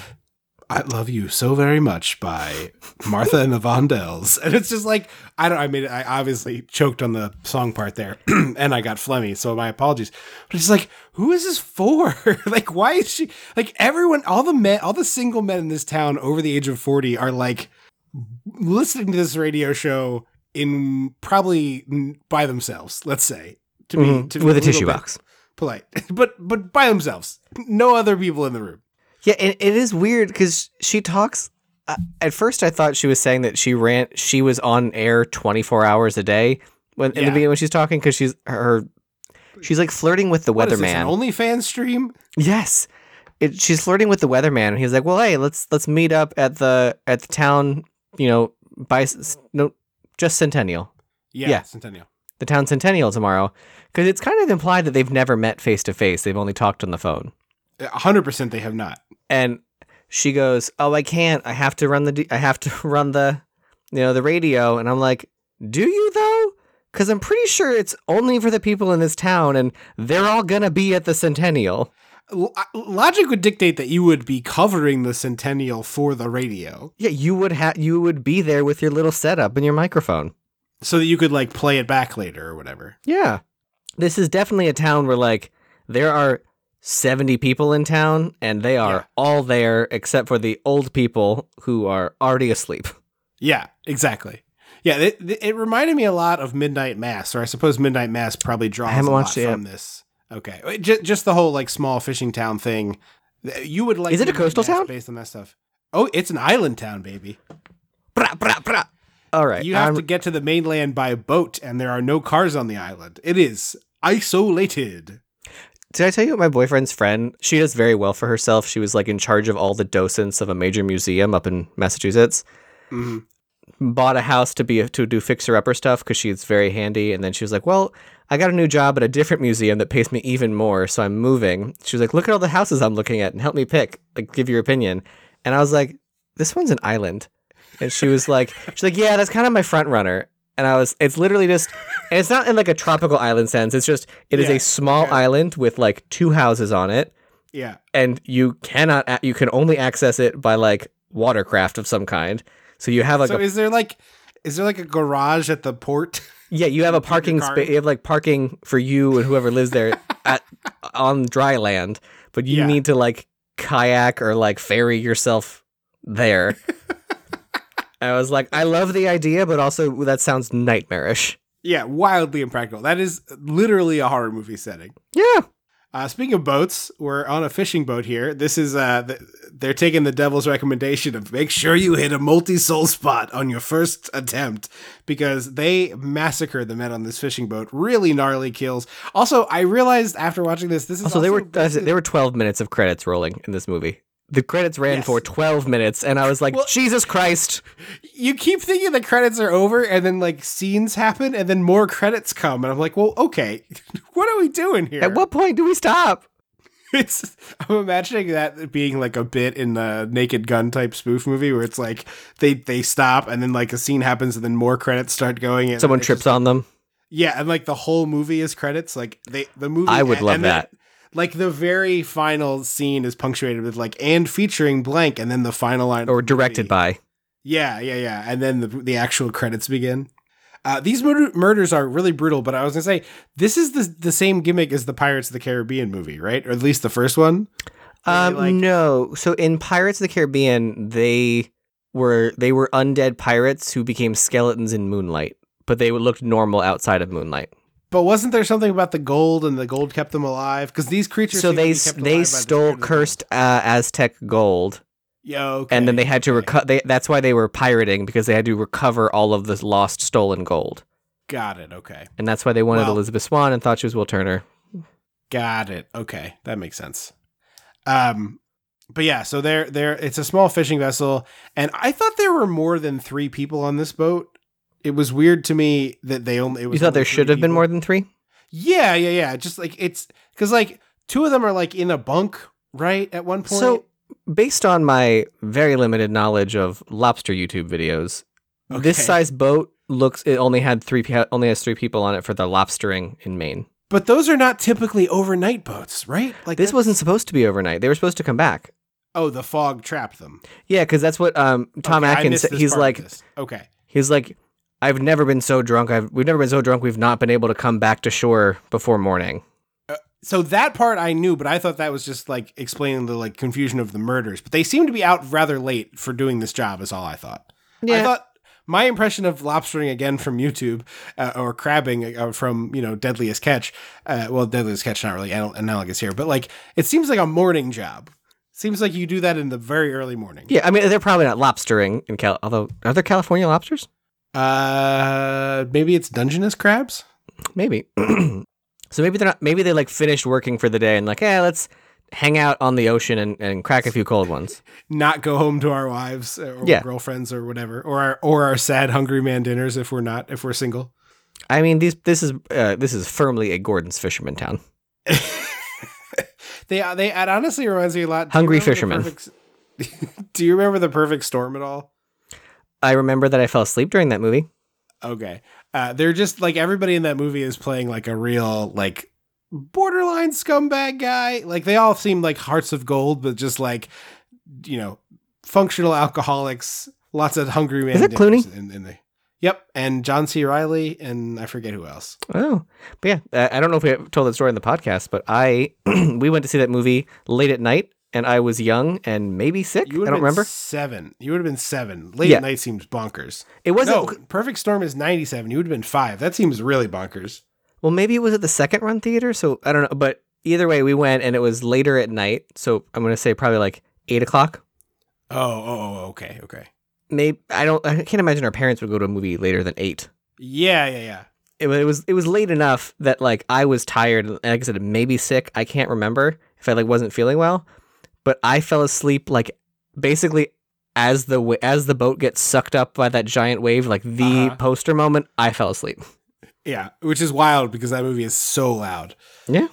I love you so very much by Martha and the Vondells. And it's just like, I don't, I mean, I obviously choked on the song part there and I got phlegmy. So my apologies. But it's like, who is this for? like, why is she, like, everyone, all the men, all the single men in this town over the age of 40 are like listening to this radio show in probably by themselves, let's say. To be, Mhm. to be with a little tissue box. Polite, but but by themselves, no other people in the room. Yeah, and it is weird because she talks. Uh, at first, I thought she was saying that she ran. She was on air twenty four hours a day when in the beginning when she's talking because she's her. She's like flirting with the What is this, an weatherman. OnlyFans stream? Yes, it, she's flirting with the weatherman, and he's like, "Well, hey, let's let's meet up at the at the town. You know, by no, just Centennial, Yeah, Yeah. Centennial. the town Centennial tomorrow." Because it's kind of implied that they've never met face to face; they've only talked on the phone. A hundred percent, they have not. And she goes, "Oh, I can't. I have to run the. D- I have to run the, you know, the radio." And I'm like, "Do you though? Because I'm pretty sure it's only for the people in this town, and they're all gonna be at the Centennial. Logic would dictate that you would be covering the Centennial for the radio Yeah, you would have you would be there with your little setup and your microphone. so that you could like play it back later or whatever. Yeah. This is definitely a town where like there are 70 people in town and they are Yeah. all there except for the old people who are already asleep. Yeah, exactly. Yeah, it, it reminded me a lot of Midnight Mass, or I suppose Midnight Mass probably draws haven't a watched lot it from this. Okay, just, just the whole like small fishing town thing. You would like. Is it a coastal Mass town? based on that stuff? Oh, it's an island town, baby. All right. You have I'm- to get to the mainland by boat, and there are no cars on the island. It is isolated. Did I tell you my boyfriend's friend? She does very well for herself. She was like in charge of all the docents of a major museum up in Massachusetts. Mhm. Bought a house to be to do fixer upper stuff because she's very handy. And then she was like, "Well, I got a new job at a different museum that pays me even more, so I'm moving." She was like, "Look at all the houses I'm looking at and help me pick, like give your opinion." And I was like, "This one's an island." And she was like, "She's like, yeah, that's kind of my front runner." And I was, it's literally just, and it's not in like a tropical island sense. It's just, it is Yeah, a small yeah. island with like two houses on it, Yeah, and you cannot you can only access it by like watercraft of some kind. So you have like so a, is there like, is there like a garage at the port? yeah, you have a parking space. You have like parking for you and whoever lives there at on dry land, but you Yeah. need to like kayak or like ferry yourself there. I was like, I love the idea, but also that sounds nightmarish. yeah, wildly impractical. That is literally a horror movie setting. Yeah. Uh, speaking of boats, we're on a fishing boat here. This is uh, th- they're taking the devil's recommendation of make sure you hit a multi-soul spot on your first attempt because they massacre the men on this fishing boat. Really gnarly kills. Also, I realized after watching this, this is Also, they were in- were 12 minutes of credits rolling in this movie. The credits ran Yes. for 12 minutes, and I was like, Well- Jesus Christ! you keep thinking the credits are over, and then like scenes happen, and then more credits come, and I'm like, well, okay, what are we doing here? At what point do we stop? It's I'm imagining that being like a bit in the Naked Gun type spoof movie where it's like they they stop and then like a scene happens and then more credits start going. And Someone trips just- on them. Yeah, and like the whole movie is credits. Like they the movie. I would love and then, that. Like the very final scene is punctuated with like and featuring blank, and then the final line Or directed by. Yeah, yeah, yeah, and then the the actual credits begin. Uh, these murder- murders are really brutal, but I was gonna say this is the the same gimmick as the Pirates of the Caribbean movie, right? Or at least the first one. Um, like- no. So in Pirates of the Caribbean, they were they were undead pirates who became skeletons in Moonlight, but they looked normal outside of Moonlight. But wasn't there something about the gold and the gold kept them alive? Because these creatures. So they be s- kept alive they stole the cursed uh, Aztec gold. Yeah, okay. and then they had to recover. They, that's why they were pirating because they had to recover all of the lost stolen gold, Got it. Okay. and that's why they wanted Well- Elizabeth Swann and thought she was Will Turner. Got it. Okay, that makes sense. Um, but yeah, so there, there, it's a small fishing vessel, and I thought there were more than three people on this boat. It was weird to me that they only. It was You thought there should have been more than three? Yeah, yeah, yeah. Just like it's because like two of them are like in a bunk, right? At one point. So, based on my very limited knowledge of lobster YouTube videos, this size boat looks it only had three only has three people on it for the lobstering in Maine. but those are not typically overnight boats, right? Like This that's- wasn't supposed to be overnight. They were supposed to come back. Oh, the fog trapped them. Yeah, because that's what um, Tom Okay, Atkins. missed said. this He's like, okay. he's like, I've never been so drunk. I've we've never been so drunk. We've not been able to come back to shore before morning. So that part I knew, but I thought that was just like explaining the like confusion of the murders. But they seem to be out rather late for doing this job. Is all I thought. Yeah. I thought my impression of lobstering again from YouTube uh, or crabbing uh, from you know Deadliest Catch. Uh, well, Deadliest Catch not really anal- analogous here, but like it seems like a morning job. Seems like you do that in the very early morning. yeah, I mean they're probably not lobstering in Cal. Although are there California lobsters? Uh, maybe it's Dungeness crabs. Maybe. so maybe they're not. Maybe they like finished working for the day and like, yeah, let's hang out on the ocean and, and crack a few cold ones. Not go home to our wives or Yeah. girlfriends or whatever, or our or our sad hungry man dinners if we're not if we're single. I mean, these this is uh, this is firmly a Gorton's fisherman town. They they it honestly reminds me a lot. Hungry fishermen. perfect- do you remember the perfect storm at all? I remember that I fell asleep during that movie. Okay. Uh, they're just like everybody in that movie is playing like a real like borderline scumbag guy. Like they all seem like hearts of gold, but just like you know, functional alcoholics. Lots of hungry men. that dinners Clooney? In, in the, yep, and John C. Reilly, and I forget who else. Oh, but yeah, I don't know if we told that story in the podcast, but I we went to see that movie late at night, and I was young and maybe sick. I don't remember. seven. You would have been seven. Late Yeah. at night seems bonkers. It wasn't. No, Perfect Storm is ninety-seven. You would have been five. That seems really bonkers. Well, maybe it was at the second run theater, so I don't know. But either way, we went, and it was later at night. So I'm gonna say probably like eight o'clock. Oh, oh, oh, oh okay, okay. Maybe I don't. I can't imagine our parents would go to a movie later than eight. Yeah, yeah, yeah. It, it was it was late enough that like I was tired. and Like I said, maybe sick. I can't remember if I like wasn't feeling well, but I fell asleep like basically as the wa- as the boat gets sucked up by that giant wave, like the Uh-huh. poster moment. I fell asleep. Yeah, which is wild because that movie is so loud. Yeah,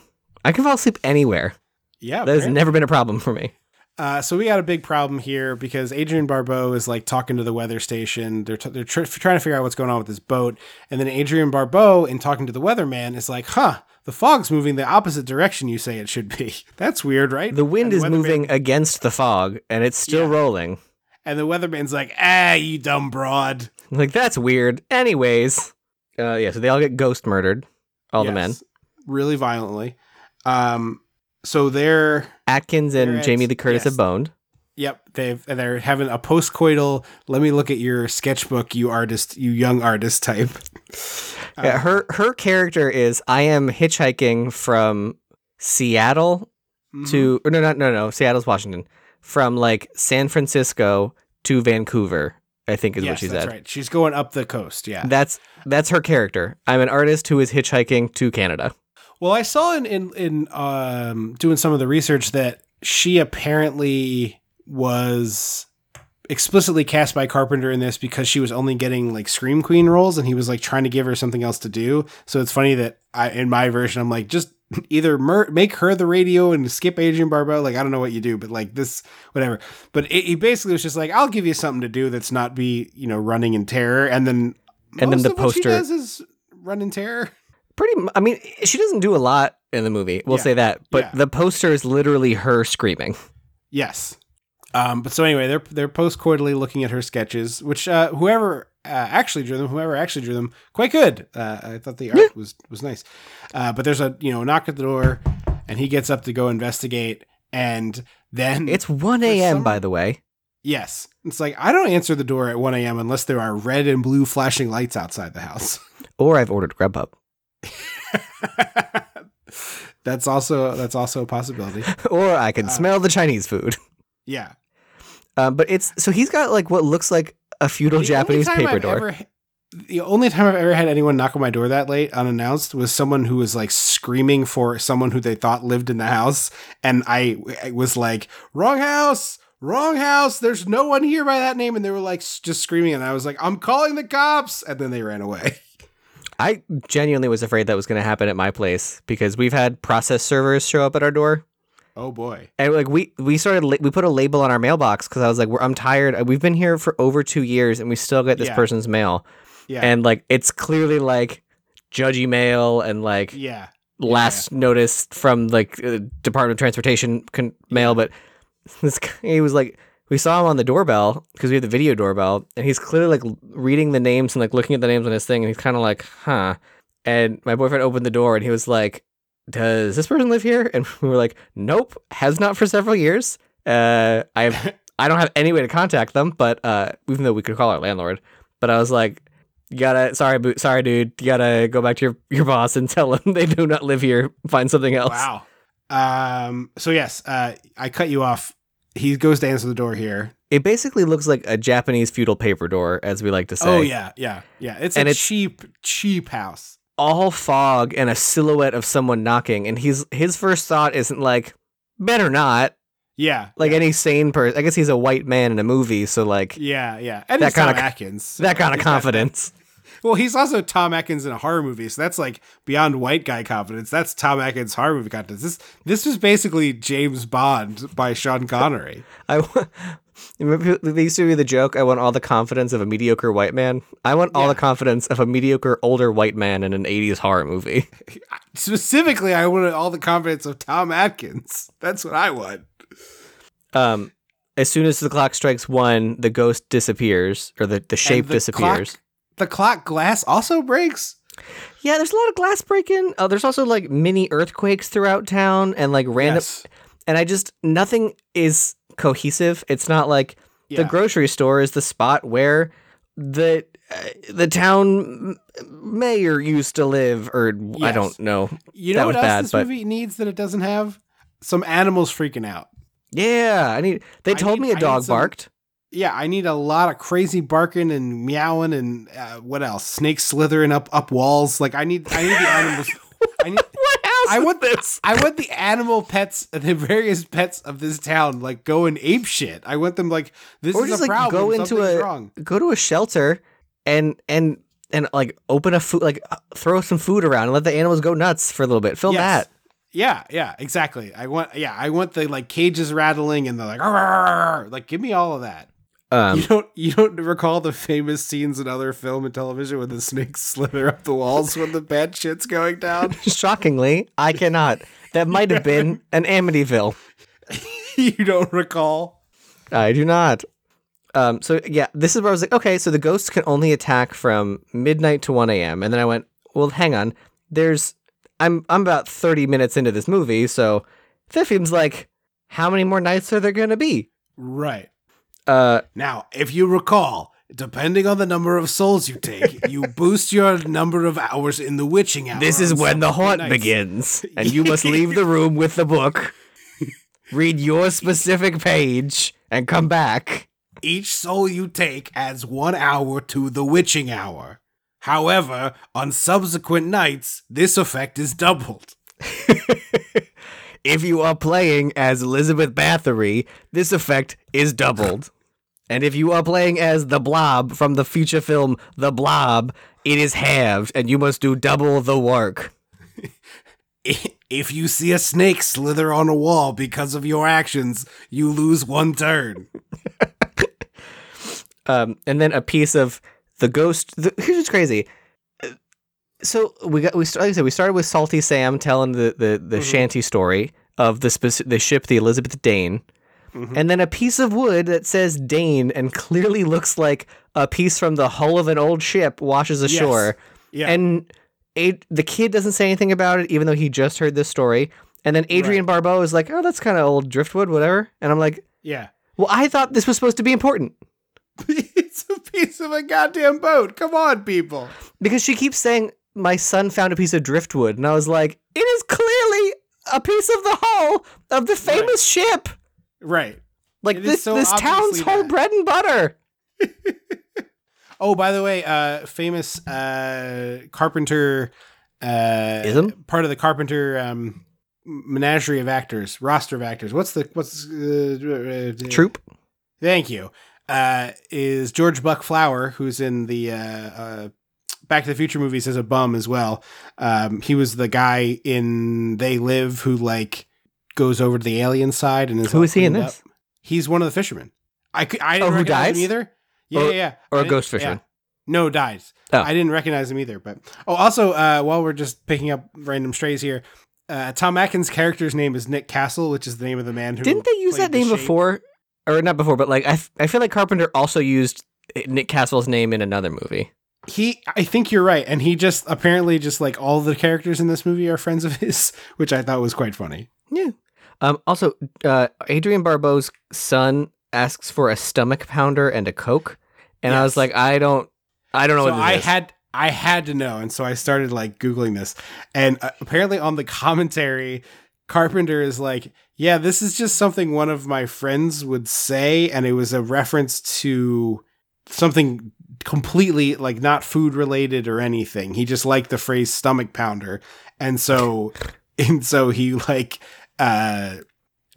I can fall asleep anywhere. Yeah, That has never been a problem for me. Uh, so we got a big problem here because Adrienne Barbeau is like talking to the weather station. They're t- they're tr- trying to figure out what's going on with this boat, and then Adrienne Barbeau, in talking to the weatherman, is like, "Huh, the fog's moving the opposite direction you say it should be. That's weird, right?" The wind And is moving against the fog, and it's still Yeah. rolling. and the weatherman's like, "Ah, you dumb broad." Like that's weird. Anyways, uh, yeah. So they all get ghost murdered. All the men. Really violently. Um, so they're Atkins and They're Jamie Lee Curtis yes. have boned. Yep, they've they're having a postcoital. Let me look at your sketchbook, you artist, you young artist type. Yeah, her her character is I am hitchhiking from Seattle Mm-hmm. to no no no no Seattle's Washington from like San Francisco to Vancouver. I think is yes, what she that's said. right. She's going up the coast. Yeah. That's that's her character. I'm an artist who is hitchhiking to Canada. Well, I saw in in, in um, doing some of the research that she apparently was explicitly cast by Carpenter in this because she was only getting like scream queen roles, and he was like trying to give her something else to do. So it's funny that I, in my version, I'm like just either mer- make her the radio and skip Adrienne Barbeau. Like I don't know what you do, but like this, whatever. But it, he basically was just like, I'll give you something to do that's not be you know running in terror, and then And then the of what she poster- does is run in terror. Pretty I mean, she doesn't do a lot in the movie. We'll Yeah. say that. But Yeah. the poster is literally her screaming. Yes. Um, but so anyway, they're they're postcoitally looking at her sketches, which uh, whoever uh, actually drew them, whoever actually drew them, quite good. Uh, I thought the art was was nice. Uh, but there's a you know knock at the door, and he gets up to go investigate, and then It's 1 a.m. some- by the way. yes, it's like I don't answer the door at 1 a.m. unless there are red and blue flashing lights outside the house. Or I've ordered Grubhub. that's also that's also a possibility. or I Uh, can smell the Chinese food. Yeah. Um, but it's so he's got like what looks like a feudal The Japanese paper I've door. ever- the only time I've ever had anyone knock on my door that late unannounced was someone who was like screaming for someone who they thought lived in the house. And I, I was like, wrong house, wrong house. There's no one here by that name. And they were like just screaming. And I was like, I'm calling the cops. And then they ran away. I genuinely was afraid that was going to happen at my place because we've had process servers show up at our door. Oh boy. And like we we started la- we put a label on our mailbox because I was like We're, I'm tired. We've been here for over two years and we still get this Yeah. person's mail. Yeah. And like it's clearly like judgy mail and like yeah. last notice from like uh, Department of Transportation con- mail. But this guy he was like we saw him on the doorbell because we have the video doorbell and he's clearly like reading the names and like looking at the names on his thing and he's kind of like huh. And my boyfriend opened the door and he was like does this person live here? And we were like, nope, has not for several years. Uh, I I don't have any way to contact them, but uh, even though we could call our landlord, but I was like, you gotta, sorry, boo, sorry, dude, you gotta go back to your, your boss and tell them they do not live here. Find something else. Wow. Um, so yes, uh, I cut you off. He goes to answer the door here. It basically looks like a Japanese feudal paper door, as we like to say. Oh yeah, yeah, yeah. It's And a it's- cheap, cheap house. All fog and a silhouette of someone knocking, and he's his first thought isn't like, better not. Yeah, Like yeah. any sane person, I guess he's a white man in a movie, so like Yeah, yeah. And That kinda- Atkins. that kind of confidence. Well, he's also Tom Atkins in a horror movie, so that's like beyond white guy confidence. That's Tom Atkins horror movie confidence. This this was basically James Bond by Sean Connery. I remember they used to be the joke. I want all the confidence of a mediocre white man. I want all Yeah. the confidence of a mediocre older white man in an '80s horror movie. Specifically, I wanted all the confidence of Tom Atkins. That's what I want. Um, as soon as the clock strikes one, the ghost disappears or the, the shape the disappears. clock- The clock glass also breaks. Yeah, there's a lot of glass breaking. Oh, there's also like mini earthquakes throughout town and like random. Yes. And I just nothing is cohesive. It's not like the grocery store is the spot where the uh, the town mayor used to live, or I don't know. You That know what else bad, this but- movie needs that it doesn't have? Some animals freaking out. Yeah, I need. They I told need- me a dog some- barked. Yeah, I need a lot of crazy barking and meowing and uh, what else? Snakes slithering up up walls. Like I need I need the animals. I need What else? I want this. I want the animal pets, the various pets of this town, like going ape shit. I want them like this or is just a like problem. go into something's a wrong. go to a shelter and and and like open a food like uh, throw some food around and let the animals go nuts for a little bit. Film Yes. that. Yeah, yeah, exactly. I want yeah, I want the like cages rattling and the like like give me all of that. Um, you don't you don't recall the famous scenes in other film and television when the snakes slither up the walls when the bad shit's going down? shockingly, I cannot. That might have been an Amityville. you don't recall? I do not. Um, so yeah, this is where I was like, okay, so the ghosts can only attack from midnight to one a.m. And then I went, well, hang on. There's, I'm I'm about thirty minutes into this movie, so that seems like how many more nights are there gonna be? Right. Uh, Now, if you recall, depending on the number of souls you take, you boost your number of hours in the witching hour. this is when the haunt nights. begins, and you must leave the room with the book, read your specific page, and come back. Each soul you take adds one hour to the witching hour. However, on subsequent nights, this effect is doubled. If you are playing as Elizabeth Bathory, this effect is doubled. And if you are playing as the Blob from the feature film The Blob, it is halved, and you must do double the work. If you see a snake slither on a wall because of your actions, you lose one turn. Um, and then a piece of the ghost. The, here's what's crazy. So we got we like I said we started with Salty Sam telling the the, the shanty story of the speci- the ship the Elizabeth Dane, Mm-hmm. and then a piece of wood that says Dane and clearly looks like a piece from the hull of an old ship washes ashore. Yeah. And a- the kid doesn't say anything about it, even though he just heard this story. And then Adrienne Barbeau is like, "Oh, that's kind of old driftwood, whatever." And I'm like, yeah. "Well, I thought this was supposed to be important." it's a piece of a goddamn boat. Come on, people. because she keeps saying my son found a piece of driftwood and i was like it is clearly a piece of the hull of the famous ship Right. like It is this so this town's obviously whole bread and butter Oh, by the way, uh, famous uh, Carpenter uh, Ism? part of the Carpenter um, menagerie of actors, roster of actors. What's the what's uh, uh, troop Thank you. Uh, is George Buck Flower, who's in the uh, uh, Back to the Future movies as a bum as well. Um, he was the guy in They Live who like goes over to the alien side and is Who is he in this? up. He's one of the fishermen. I, I didn't Oh, who recognize dies? him either. Yeah, Or- yeah, yeah. or a ghost fisherman? yeah. No, dies. Oh. I didn't recognize him either. But oh, also, uh, while we're just picking up random strays here, uh, Tom Atkins' character's name is Nick Castle, which is the name of the man who didn't they use that name Shape. before or not before but like I, f- I feel like carpenter also used nick castle's name in another movie He, I think you're right, and he just apparently just like all the characters in this movie are friends of his, which I thought was quite funny. yeah. Um also uh Adrienne Barbeau's son asks for a stomach pounder and a coke. And i was like i don't i don't know so what I is. had I had to know, and so I started like googling this, and uh, apparently on the commentary, Carpenter is like, "Yeah, this is just something one of my friends would say," and it was a reference to something completely like not food related or anything. He just liked the phrase "stomach pounder," and so and so he like uh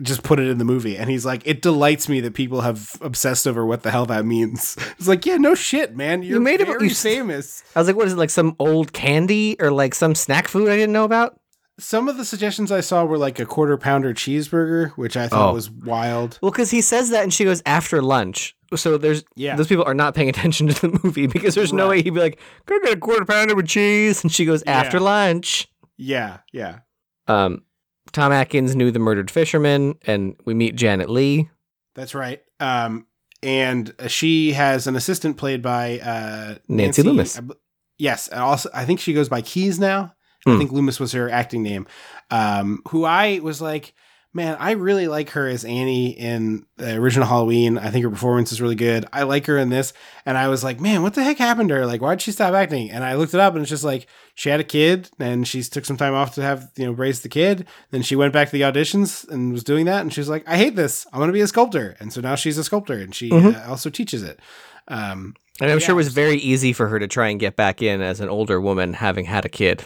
just put it in the movie. And he's like, it delights me that people have obsessed over what the hell that means. It's like, yeah, no shit, man. You're made it- you famous. I was like, what is it, like some old candy or like some snack food I didn't know about? Some of the suggestions I saw were like a quarter pounder cheeseburger, which I thought Oh. was wild. Well, because he says that and she goes after lunch. So there's Yeah. those people are not paying attention to the movie because there's no way he'd be like, go get a quarter pounder with cheese. And she goes after Yeah. lunch. Yeah, yeah. Um, Tom Atkins knew the murdered fisherman, and we meet Janet Leigh. That's right. Um, and uh, she has an assistant played by uh, Nancy Loomis. I b- yes, and also I think she goes by Kyes now. I Hmm. think Loomis was her acting name. Um, who I was like, man, I really like her as Annie in the original Halloween. I think her performance is really good. I like her in this, and I was like, man, what the heck happened to her? Like, why'd she stop acting? And I looked it up, and it's just like she had a kid, and she took some time off to have you know raise the kid. Then she went back to the auditions and was doing that, and she was like, I hate this. I want to be a sculptor, and so now she's a sculptor, and she Mhm. uh, also teaches it. Um, And I'm sure it was very easy for her to try and get back in as an older woman having had a kid.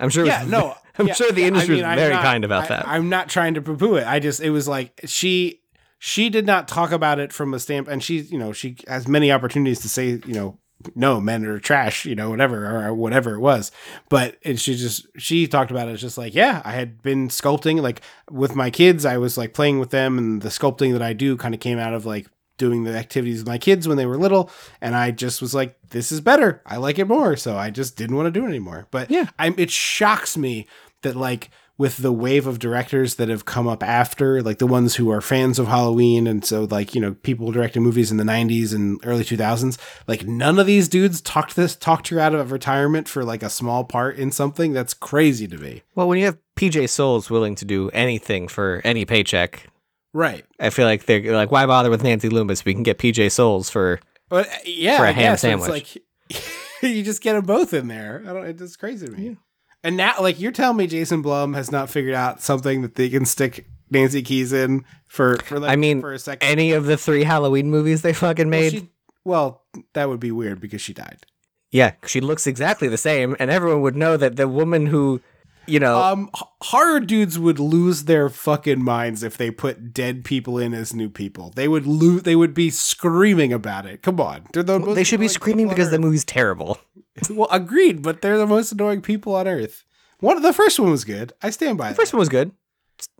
I'm sure. Yeah, was, no, I'm yeah, sure the yeah, industry I mean, was very not- kind about I- that. I'm not trying to poo-poo it. I just it was like she she did not talk about it from a stamp, and she you know she has many opportunities to say you know no men are trash you know whatever or whatever it was, but it, she just she talked about it it's just like yeah I had been sculpting like with my kids I was like playing with them and the sculpting that I do kind of came out of like doing the activities with my kids when they were little and I just was like this is better. I like it more. So I just didn't want to do it anymore. But Yeah. I'm it shocks me that like with the wave of directors that have come up after like the ones who are fans of Halloween and so like you know people directing movies in the 90s and early 2000s like none of these dudes talked this talked you out of retirement for like a small part in something. That's crazy to me. Well, when you have PJ Soles willing to do anything for any paycheck, right I feel like they're like, why bother with Nancy Loomis? We can get PJ Soles for. but uh, yeah For a I ham guess it's sandwich. like you just get them both in there I don't it's just crazy to me and now like you're telling me Jason Blum has not figured out something that they can stick Nancy Kyes in for for like I mean, for a second Any of the three Halloween movies they fucking Well, made. she- well, that would be weird because she died. yeah, she looks exactly the same, and everyone would know that the woman who, you know, Um, horror dudes would lose their fucking minds if they put dead people in as new people. They would lose. They would be screaming about it. Come on, they're the most they should be screaming because the movie's terrible. well, agreed, but they're the most annoying people on earth. One, the first one was good. I stand by The that. first one was good,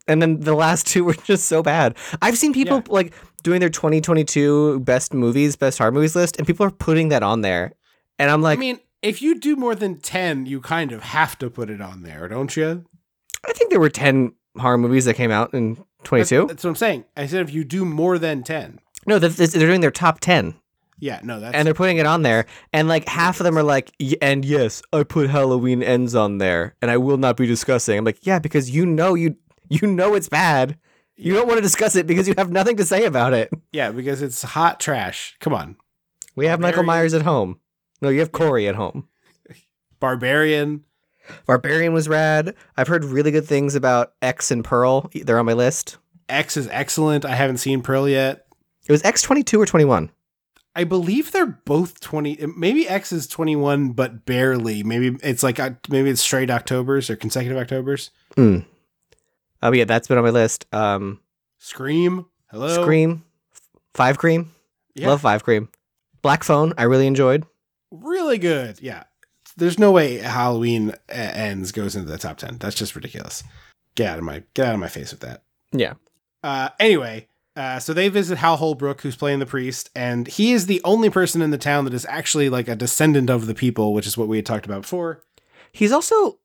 and then the last two were just so bad. I've seen people Yeah. like doing their 2022 best movies, best horror movies list, and people are putting that on there, and I'm like, I mean, if you do more than ten, you kind of have to put it on there, don't you? I think there were 10 horror movies that came out in 22. That's what I'm saying. I said if you do more than ten. No, they're, they're doing their top 10. Yeah, no, that's and they're putting it on there and like half of them are like "Y- and yes i put halloween ends on there and i will not be discussing i'm like yeah because you know you you know it's bad you don't want to discuss it because you have nothing to say about it yeah because it's hot trash. Come on, we have michael myers at home no you have corey at home Barbarian. barbarian was rad i've heard really good things about x and pearl they're on my list X is excellent. I haven't seen Pearl yet. it was x 22 or 21 I believe they're both 20. Maybe X is 21, but barely. Maybe it's like, uh, maybe it's straight Octobers or consecutive Octobers. mm. oh yeah that's been on my list um Scream. Hello. scream five cream Yeah. love five cream black phone i really enjoyed Really good. Yeah. There's no way Halloween ends goes into the top 10. That's just ridiculous. Get out of my, get out of my face with that. yeah Uh, anyway, uh, so they visit Hal Holbrook, who's playing the priest, and he is the only person in the town that is actually like a descendant of the people, which is what we had talked about before. He's also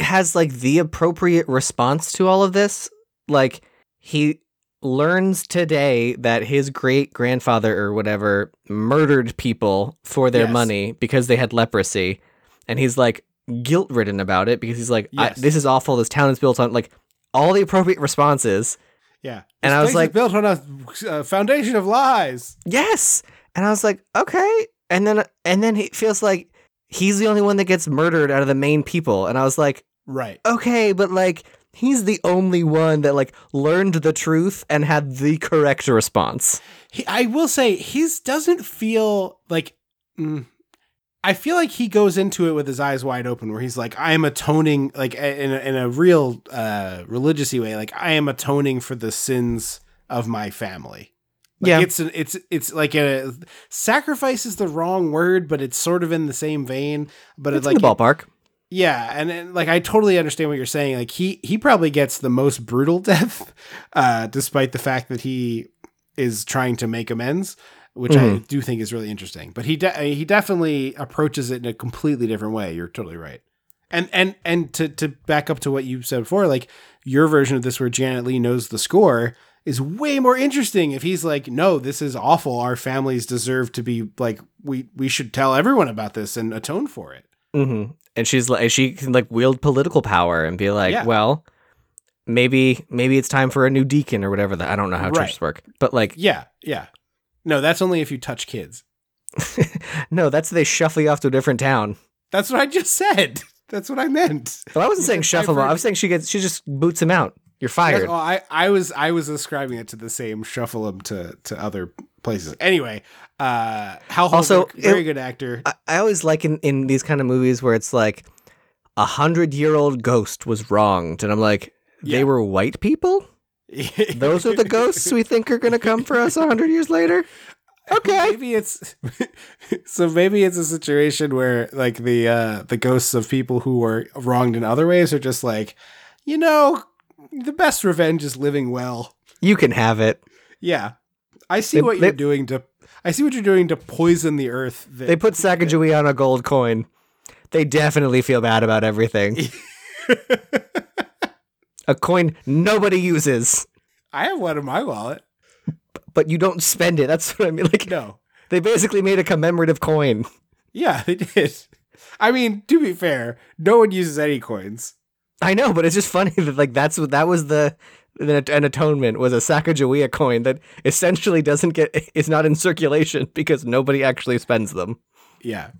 has like the appropriate response to all of this. Like he learns today that his great grandfather or whatever murdered people for their Yes. money because they had leprosy. And he's like guilt ridden about it because he's like, I- Yes. this is awful. This town is built on like all the appropriate responses. Yeah, And This I was like- built on a uh, foundation of lies. Yes. And I was like, okay. And then and then he feels like he's the only one that gets murdered out of the main people. And I was like, Right. okay, but like he's the only one that like learned the truth and had the correct response. He, I will say his doesn't feel like. Mm, I feel like he goes into it with his eyes wide open, where he's like, "I am atoning, like in a, in a real uh, religious way, like I am atoning for the sins of my family." Like, Yeah. it's an, it's it's like a sacrifice is the wrong word, but it's sort of in the same vein. But It's it's like in the ballpark. Yeah, and, and like I totally understand what you're saying. Like he he probably gets the most brutal death, uh, despite the fact that he is trying to make amends, which I Mhm. do think is really interesting. But he de- he definitely approaches it in a completely different way. You're totally right. And and and to to back up to what you said before, like your version of this, where Janet Leigh knows the score, is way more interesting. If he's like, no, this is awful. Our families deserve to be like we we should tell everyone about this and atone for it. hmm And she's like, she can like wield political power and be like, Yeah. well, maybe maybe it's time for a new deacon or whatever. That I don't know how Right. churches work, but like, Yeah, yeah. No, that's only if you touch kids. no, that's they shuffle you off to a different town. That's what I just said. That's what I meant. Well, I wasn't saying shuffle him. heard- I was saying she gets she just boots him out. You're Yes, fired. well, I, I was I was ascribing it to the same shuffle them to to other places. Anyway, uh Hal Also, very it- good actor. I, I always like in, in these kind of movies where it's like a hundred year old ghost was wronged, and I'm like, they were white people. Those are the ghosts we think are going to come for us a hundred years later. Okay. Maybe it's so maybe it's a situation where like the uh the ghosts of people who were wronged in other ways are just like, you know, the best revenge is living well. You can have it. Yeah. I see They- what they- you're doing to I see what you're doing to poison the earth. They put Sacagawea on a gold coin. They definitely feel bad about everything. a coin nobody uses, I have one in my wallet. but you don't spend it. That's what I mean. Like, No. they basically made a commemorative coin. Yeah, they did. I mean, to be fair, no one uses any coins. I know, but it's just funny that like that's what that was the an an atonement was a Sacagawea coin that essentially doesn't get is not in circulation because nobody actually spends them. Yeah.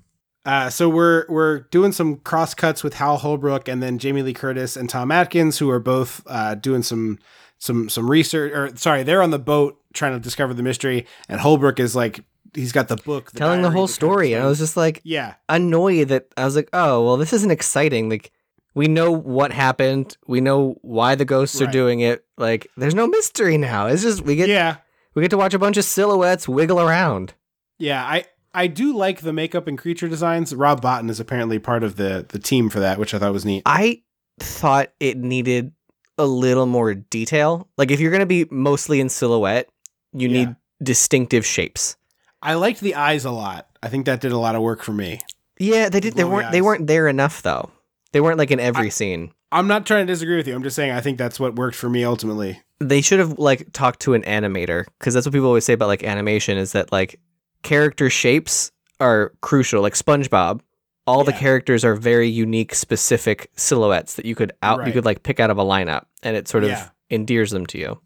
Uh, so we're we're doing some cross cuts with Hal Holbrook and then Jamie Lee Curtis and Tom Atkins, who are both uh, doing some some some research. Or sorry, they're on the boat trying to discover the mystery, and Holbrook is like he's got the book, Telling the whole that story, and I was just like yeah, annoyed that I was like, oh well, this isn't exciting. Like we know what happened, we know why the ghosts are doing it. Like there's no mystery now. It's just we get yeah, we get to watch a bunch of silhouettes wiggle around. yeah. I I do like the makeup and creature designs. Rob Bottin is apparently part of the the team for that, which I thought was neat. I thought it needed a little more detail. Like if you're gonna be mostly in silhouette, you Yeah. need distinctive shapes. I liked the eyes a lot. I think that did a lot of work for me. Yeah, they did. They weren't. They weren't there enough though. They weren't like in every I- scene. I'm not trying to disagree with you. I'm just saying I think that's what worked for me ultimately. They should have like talked to an animator because that's what people always say about like animation is that like character shapes are crucial. Like SpongeBob, all the characters are very unique, specific silhouettes that you could out you could like pick out of a lineup, and it sort of Yeah. endears them to you.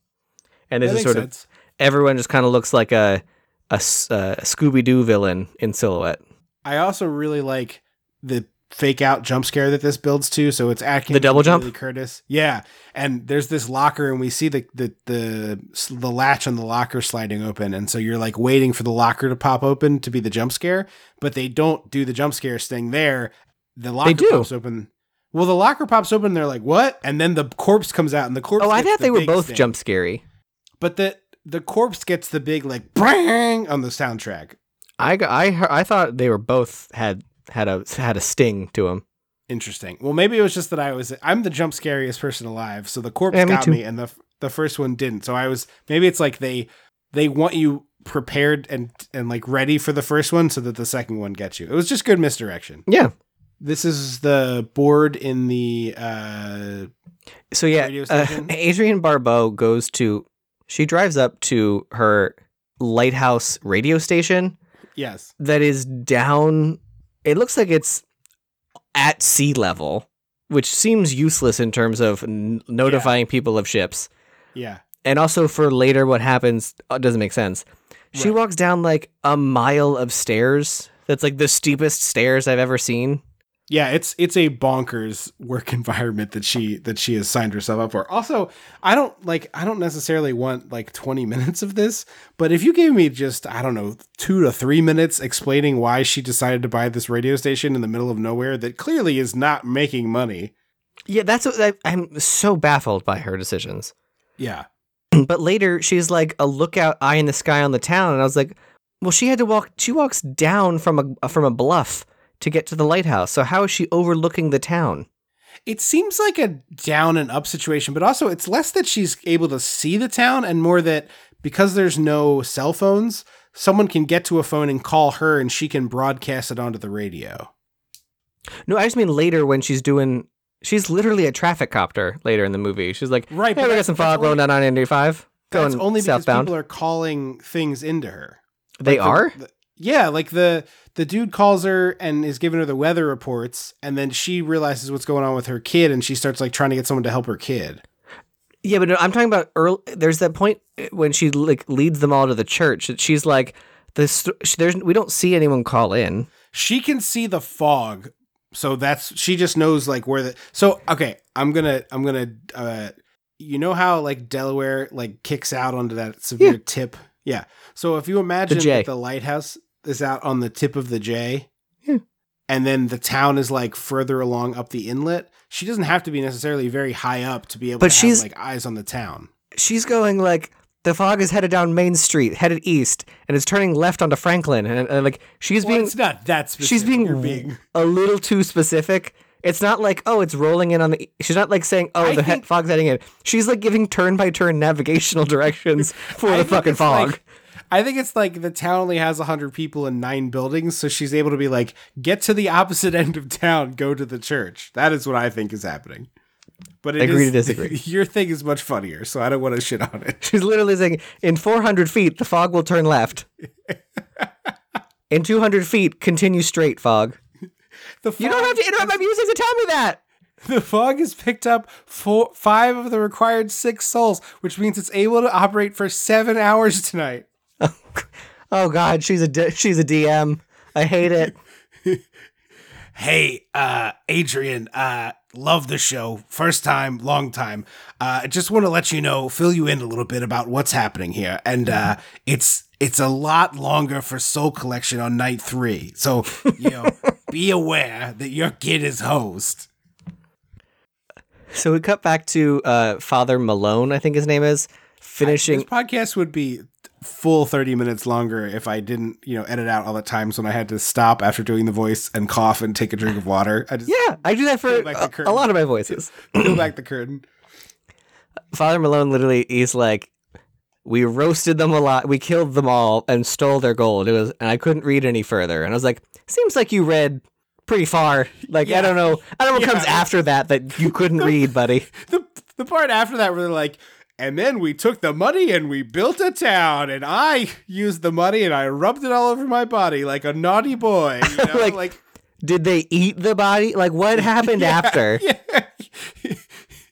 And this is sort of everyone just kind of looks like a a Scooby Doo villain in silhouette. I also really like the fake out jump scare that this builds to. So it's Atkins, The double jump? Curtis, yeah. And there's this locker, and we see the the the the latch on the locker sliding open, and so you're like waiting for the locker to pop open to be the jump scare, but they don't do the jump scare thing there. The locker do. pops open. Well, the locker pops open. And they're like, "What?" And then the corpse comes out, and the corpse. Oh, I thought the they were both sting. jump scary. but the the corpse gets the big like bang on the soundtrack. I I I thought they were both had had a had a sting to him. Interesting. Well, maybe it was just that I was I'm the jump scariest person alive, so the corpse Yeah, me got too. me, and the the first one didn't. So I was maybe it's like they they want you prepared and and like ready for the first one, so that the second one gets you. It was just good misdirection. Yeah. This is the board in the uh So yeah, uh? Adrienne Barbeau goes to she drives up to her lighthouse radio station yes that is down. It looks like it's at sea level, which seems useless in terms of n- notifying people of ships. yeah and also for later what happens uh, doesn't make sense. She Right. walks down like a mile of stairs. That's like the steepest stairs I've ever seen. Yeah, it's it's a bonkers work environment that she that she has signed herself up for. Also, I don't like I don't necessarily want like 20 minutes of this, but if you gave me just I don't know, 2 to 3 minutes explaining why she decided to buy this radio station in the middle of nowhere that clearly is not making money. Yeah, that's what I, I'm so baffled by her decisions. Yeah. But later, she's like a lookout eye in the sky on the town, and I was like, well, she had to walk. She walks down from a from a bluff to get to the lighthouse. So how is she overlooking the town? It seems like a down and up situation, but also it's less that she's able to see the town and more that because there's no cell phones, someone can get to a phone and call her and she can broadcast it onto the radio. No, I just mean later when she's doing. She's literally a traffic copter later in the movie. She's like, Right, Hey, but we got some fog rolling down 995. That's Going only because southbound. people are calling things into her. they Like the- are. the- yeah, like the the dude calls her and is giving her the weather reports, and then she realizes what's going on with her kid, and she starts like trying to get someone to help her kid. Yeah, but no, I'm talking about early. There's that point uh, when she like leads them all to the church. that She's like, this. There's we don't see anyone call in. She can see the fog, so that's she just knows like where the. So okay, I'm gonna I'm gonna uh, you know how like Delaware like kicks out onto that severe Yeah. tip. Yeah. So if you imagine that the lighthouse is out on the tip of the J, Yeah. and then the town is like further along up the inlet, she doesn't have to be necessarily very high up to be able But to she's- have like eyes on the town. She's going like the fog is headed down Main Street, headed east, and it's turning left onto Franklin, and, and like she's Well, being it's not that specific. she's being, being a little too specific. It's not like oh, it's rolling in on the. She's not like saying oh, I the he- fog's heading in. She's like giving turn by turn navigational directions for I the fucking fog. like- I think it's like the town only has 100 people and nine buildings, so she's able to be like, get to the opposite end of town, go to the church. That is what I think is happening. But it Agree is- to disagree. Your thing is much funnier, so I don't want to shit on it. She's literally saying, in 400 feet, the fog will turn left. in 200 feet, continue straight, fog. The fog You don't have to interrupt my music to tell me that. The fog has picked up four, five of the required six souls, which means it's able to operate for seven hours tonight. Oh God, she's a D- she's a DM. I hate it. Hey, uh, Adrienne, uh, love the show. First time, long time. Uh, I just want to let you know, fill you in a little bit about what's happening here. And uh, it's it's a lot longer for Soul Collection on night three. So, you know, be aware that your kid is host. So we cut back to uh, Father Malone, I think his name is, finishing. This podcast would be full 30 minutes longer if I didn't, you know, edit out all the times when I had to stop after doing the voice and cough and take a drink of water. I just yeah, I do that for the a, a lot of my voices. peel back the curtain. Father Malone literally, he's like, we roasted them a lot, we killed them all, and stole their gold. It was, and I couldn't read any further. And I was like, seems like you read pretty far. Like I don't know, I don't know what comes after that that you couldn't read, buddy. the the part after that where they're like, and then we took the money and we built a town, and I used the money and I rubbed it all over my body like a naughty boy. You know? Like- like, Did they eat the body? Like what happened after? yeah.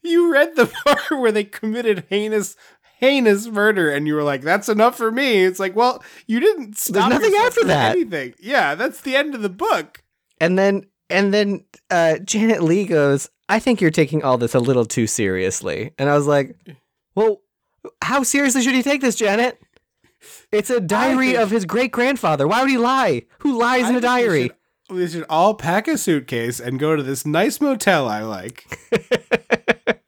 you read the part where they committed heinous heinous murder and you were like that's enough for me it's like well you didn't stop there's nothing after that. anything yeah that's the end of the book And then and then uh, Janet Leigh goes, "I think you're taking all this a little too seriously." And I was like, "Well, how seriously should he take this, Janet? It's a diary think- of his great grandfather. Why would he lie? Who lies in a think we diary?" should- we should all pack a suitcase and go to this nice motel i like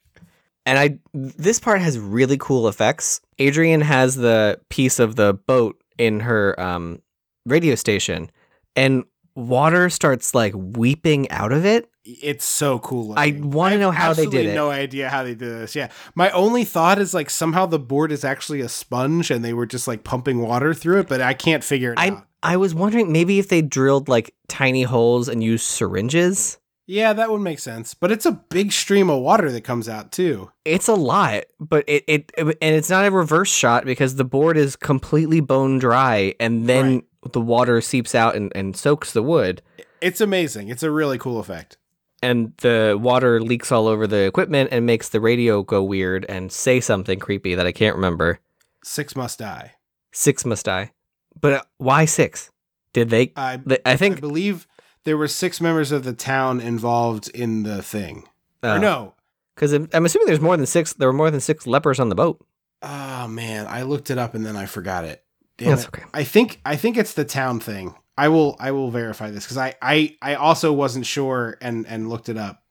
And I this part has really cool effects. Adrienne has the piece of the boat in her um, radio station, and water starts like weeping out of it. It's so cool. I wanna know how they did it. No idea how they did this. Yeah, my only thought is like somehow the board is actually a sponge and they were just like pumping water through it, but I can't figure it I out. I was wondering maybe if they drilled like tiny holes and used syringes. Yeah, that would make sense. But it's a big stream of water that comes out too. It's a lot, but it, it, it- and it's not a reverse shot because the board is completely bone dry and then the water seeps out and, and soaks the wood It's amazing. It's a really cool effect. And the water leaks all over the equipment and makes the radio go weird and say something creepy that I can't remember. Six must die. Six must die. But uh, why six? Did they? I I I think believe there were six members of the town involved in the thing. Oh. Or no. Because I'm, I'm assuming there's more than six. There were more than six lepers on the boat. Oh man, I looked it up and then I forgot it. Damn That's it. okay. I think I think it's the town thing. I will I will verify this because I, I I also wasn't sure and and looked it up.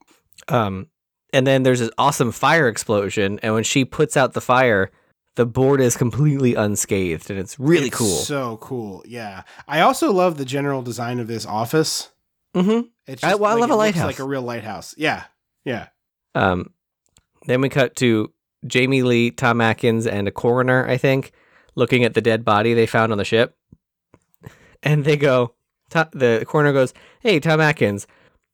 Um, and then there's this awesome fire explosion, and when she puts out the fire, the board is completely unscathed, and it's really It's cool. So cool. Yeah. I also love the general design of this office. mm-hmm. It's I- well, I love a lighthouse. like a real lighthouse. Yeah. Yeah. Um, then we cut to Jamie Lee, Tom Atkins, and a coroner, I think, looking at the dead body they found on the ship. And they go, the coroner goes, Hey, Tom Atkins,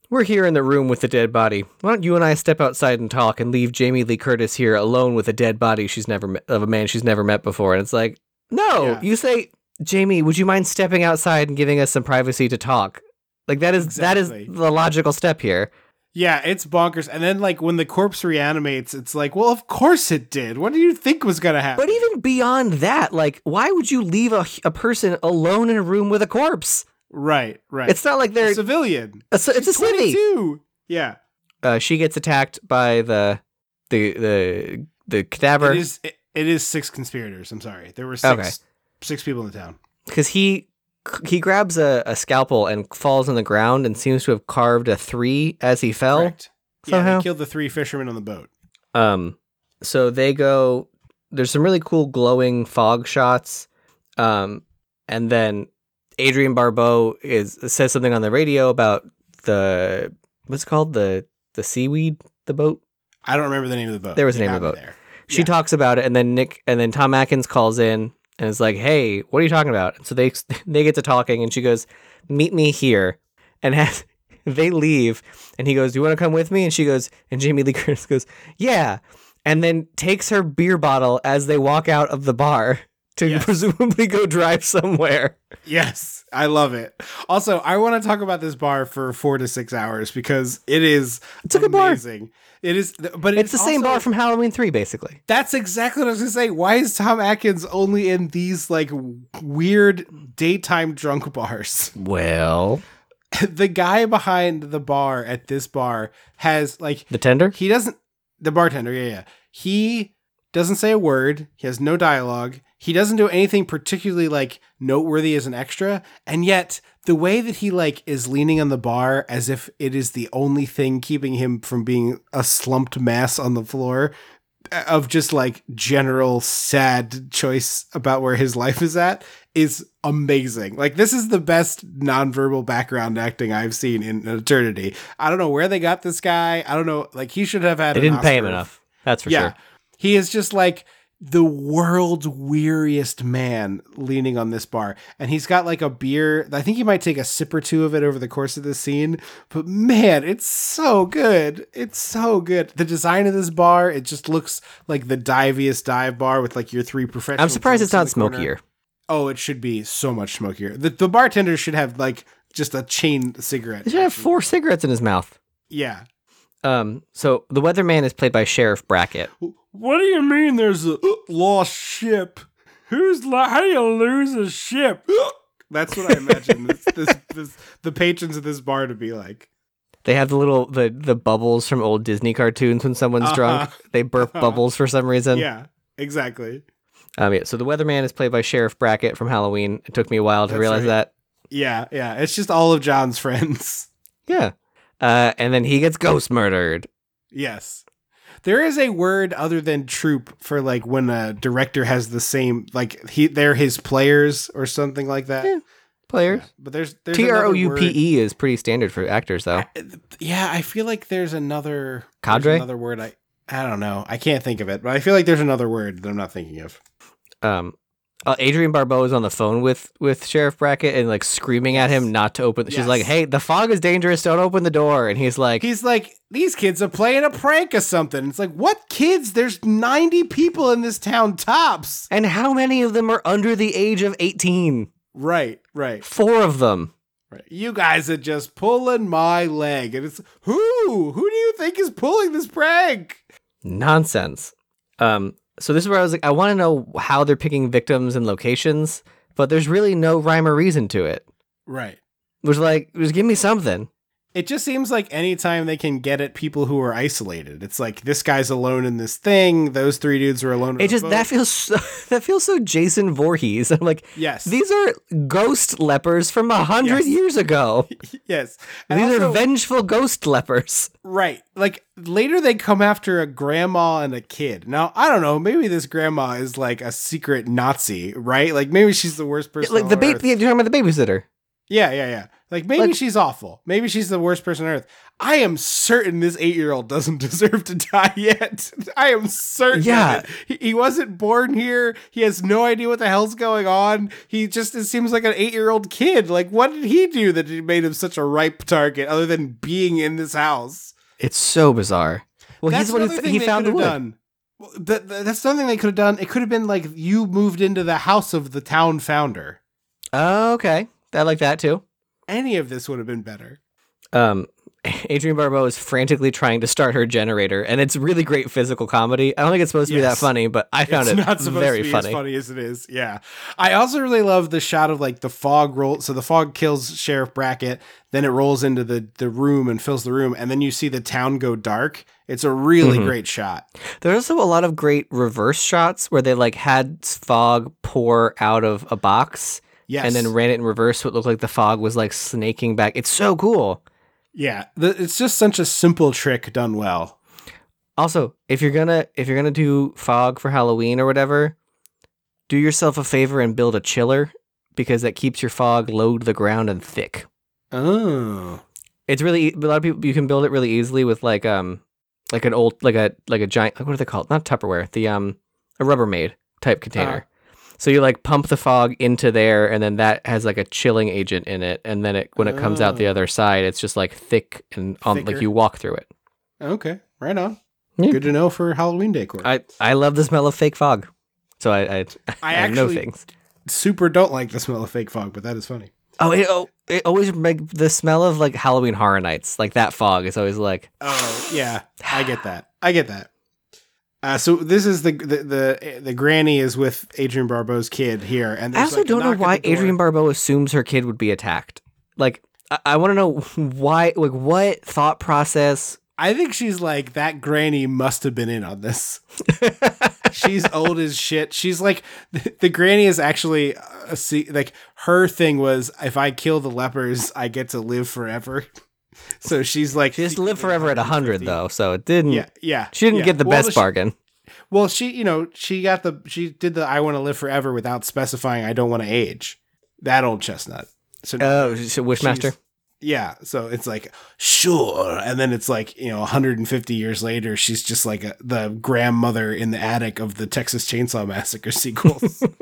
we're here in the room with the dead body. Why don't you and I step outside and talk and leave Jamie Lee Curtis here alone with a dead body she's never met, of a man she's never met before? And it's like, no, Yeah. you say, Jamie, would you mind stepping outside and giving us some privacy to talk? Like that is that is the logical step here. Yeah, it's bonkers. And then like when the corpse reanimates, it's like, well, of course it did. What do you think was gonna happen? But even beyond that, like, why would you leave a, a person alone in a room with a corpse? right, right. It's not like they're civilian. a, it's a city. 22. Yeah. Uh, she gets attacked by the the the the cadaver It is it, it is six conspirators. I'm sorry. There were six Okay. six people in the town. because he he grabs a, a scalpel and falls on the ground and seems to have carved a three as he fell. Correct. Yeah, they killed the three fishermen on the boat. Um, so they go. There's some really cool glowing fog shots. Um, and then Adrienne Barbeau is says something on the radio about the what's it called the the seaweed the boat. I don't remember the name of the boat. There was a You name of the boat. There. She Yeah. talks about it, and then Nick and then Tom Atkins calls in and is like, "Hey, what are you talking about?" So they they get to talking, and she goes, "Meet me here," and has. They leave, and he goes, "Do you want to come with me?" And she goes, and Jamie Lee Curtis goes, "Yeah," and then takes her beer bottle as they walk out of the bar to Yes. presumably go drive somewhere. Yes, I love it. Also, I want to talk about this bar for four to six hours because it is It's a good bar. It is, but It's the same bar from Halloween Three, basically. That's exactly what I was gonna say. Why is Tom Atkins only in these like weird daytime drunk bars? Well, the guy behind the bar at this bar has like the tender. he doesn't the bartender yeah yeah he doesn't say a word he has no dialogue he doesn't do anything particularly like noteworthy as an extra and yet the way that he like is leaning on the bar as if it is the only thing keeping him from being a slumped mass on the floor uh, of just like general sad choice about where his life is at is amazing. Like this is the best nonverbal background acting I've seen in an eternity. I don't know where they got this guy. I don't know. Like he should have had. They didn't pay him enough. That's for yeah, sure. he is just like the world's weariest man leaning on this bar, and he's got like a beer. I think he might take a sip or two of it over the course of the scene. But man, it's so good. It's so good. The design of this bar, it just looks like the diviest dive bar with like your three professional. I'm surprised it's not the corner. smokier. Oh, it should be so much smokier. The the bartender should have like just a chain cigarette. He should have four cigarettes in his mouth. Yeah. Um, so the weatherman is played by Sheriff Brackett. What do you mean there's a lost ship? Who's lo- how do you lose a ship? That's what I imagine this, this, this, the patrons of this bar to be like. They have the little the the bubbles from old Disney cartoons when someone's Uh-huh. drunk. They burp bubbles for some reason. yeah, exactly. Um, yeah. So the weatherman is played by Sheriff Brackett from Halloween. It took me a while to That's realize right. that. Yeah, yeah. It's just all of John's friends. Yeah. Uh, and then he gets ghost murdered. Yes. There is a word other than troop for like when a director has the same like he they're his players or something like that. Yeah, Players. But there's there's T R O U P E is pretty standard for actors, though. Yeah, I feel like there's another there's Cadre? another word. I I don't know. I can't think of it, but I feel like there's another word that I'm not thinking of. Um, uh, Adrienne Barbeau is on the phone with with Sheriff Brackett and like screaming at him not to open. She's Yes. like, "Hey, the fog is dangerous. Don't open the door." And he's like, He's like, these kids are playing a prank or something. It's like, what kids? There's 90 people in this town tops. "And how many of them are under the age of eighteen? Right, right, Four of them." right. You guys are just pulling my leg, and it's who? Who do you think is pulling this prank? Nonsense. Um, so this is where I was like, I want to know how they're picking victims and locations, but there's really no rhyme or reason to it. Right. was like, just give me something. It just seems like anytime they can get at people who are isolated, it's like this guy's alone in this thing. Those three dudes are alone. It just that feels so, that feels so Jason Voorhees. I'm like, Yes. these are ghost lepers from a hundred Yes. years ago. yes. And These are vengeful ghost lepers. Right. Like later they come after a grandma and a kid. Now, I don't know, maybe this grandma is like a secret Nazi, right? Like maybe she's the worst person Like the baby, you're talking about the babysitter. Yeah, yeah, yeah. Like maybe Like- she's awful. Maybe she's the worst person on earth. I am certain this 8-year-old doesn't deserve to die yet. I am certain. Yeah. He, he wasn't born here. He has no idea what the hell's going on. He just it seems like an 8-year-old kid. Like what did he do that made him such a ripe target other than being in this house? It's so bizarre. Well, That's he's what one another who thing he found the wood. done. Well, that- that- that's something they could have done. It could have been like you moved into the house of the town founder. Oh, okay. I like that too. Any of this would have been better. Um, Adrienne Barbeau is frantically trying to start her generator, and it's really great physical comedy. I don't think it's supposed to be that funny, but I found it's it not supposed very to be funny. as funny as it is. Yeah, I also really love the shot of like the fog roll. So the fog kills Sheriff Brackett, then it rolls into the the room and fills the room, and then you see the town go dark. It's a really Mhm. great shot. There's also a lot of great reverse shots where they like had fog pour out of a box Yes, and then ran it in reverse, so it looked like the fog was like snaking back. It's so cool. yeah, the, it's just such a simple trick done well. Also, if you're gonna if you're gonna do fog for Halloween or whatever, do yourself a favor and build a chiller because that keeps your fog low to the ground and thick. Oh, It's really a lot of people you can build it really easily with like um like an old like a like a giant like what are they called? Not Tupperware, the um a Rubbermaid type container. So you like pump the fog into there, and then that has like a chilling agent in it, and then it when it comes out the Oh. other side, it's just like thick and um, like you walk through it. okay, right on. Yeah. Good to know for Halloween decor. I I love the smell of fake fog, so I I, I I know actually things. super don't like the smell of fake fog, but that is funny. Oh, it, oh, it always make the smell of like Halloween Horror Nights, like that fog is always like Oh yeah, I get that. I get that. Uh, so this is the, the the the granny is with Adrienne Barbeau's kid here, and I also like, don't know why. Adrienne Barbeau assumes her kid would be attacked. Like, I, I want to know why, like, what thought process. I think she's like that. Granny must have been in on this. she's old as shit. She's like the, the granny is actually a se- like her thing was if I kill the lepers, I get to live forever. So she's like She just lived forever at 100, though, so it didn't. Yeah, yeah. She didn't yeah. get the Well, best she- bargain. Well, she, you know, she got the, she did the I want to live forever without specifying I don't want to age. That old chestnut. So, Oh, so Wishmaster? yeah. So it's like, sure. And then it's like, you know, 150 years later, she's just like a, the grandmother in the attic of the Texas Chainsaw Massacre sequels.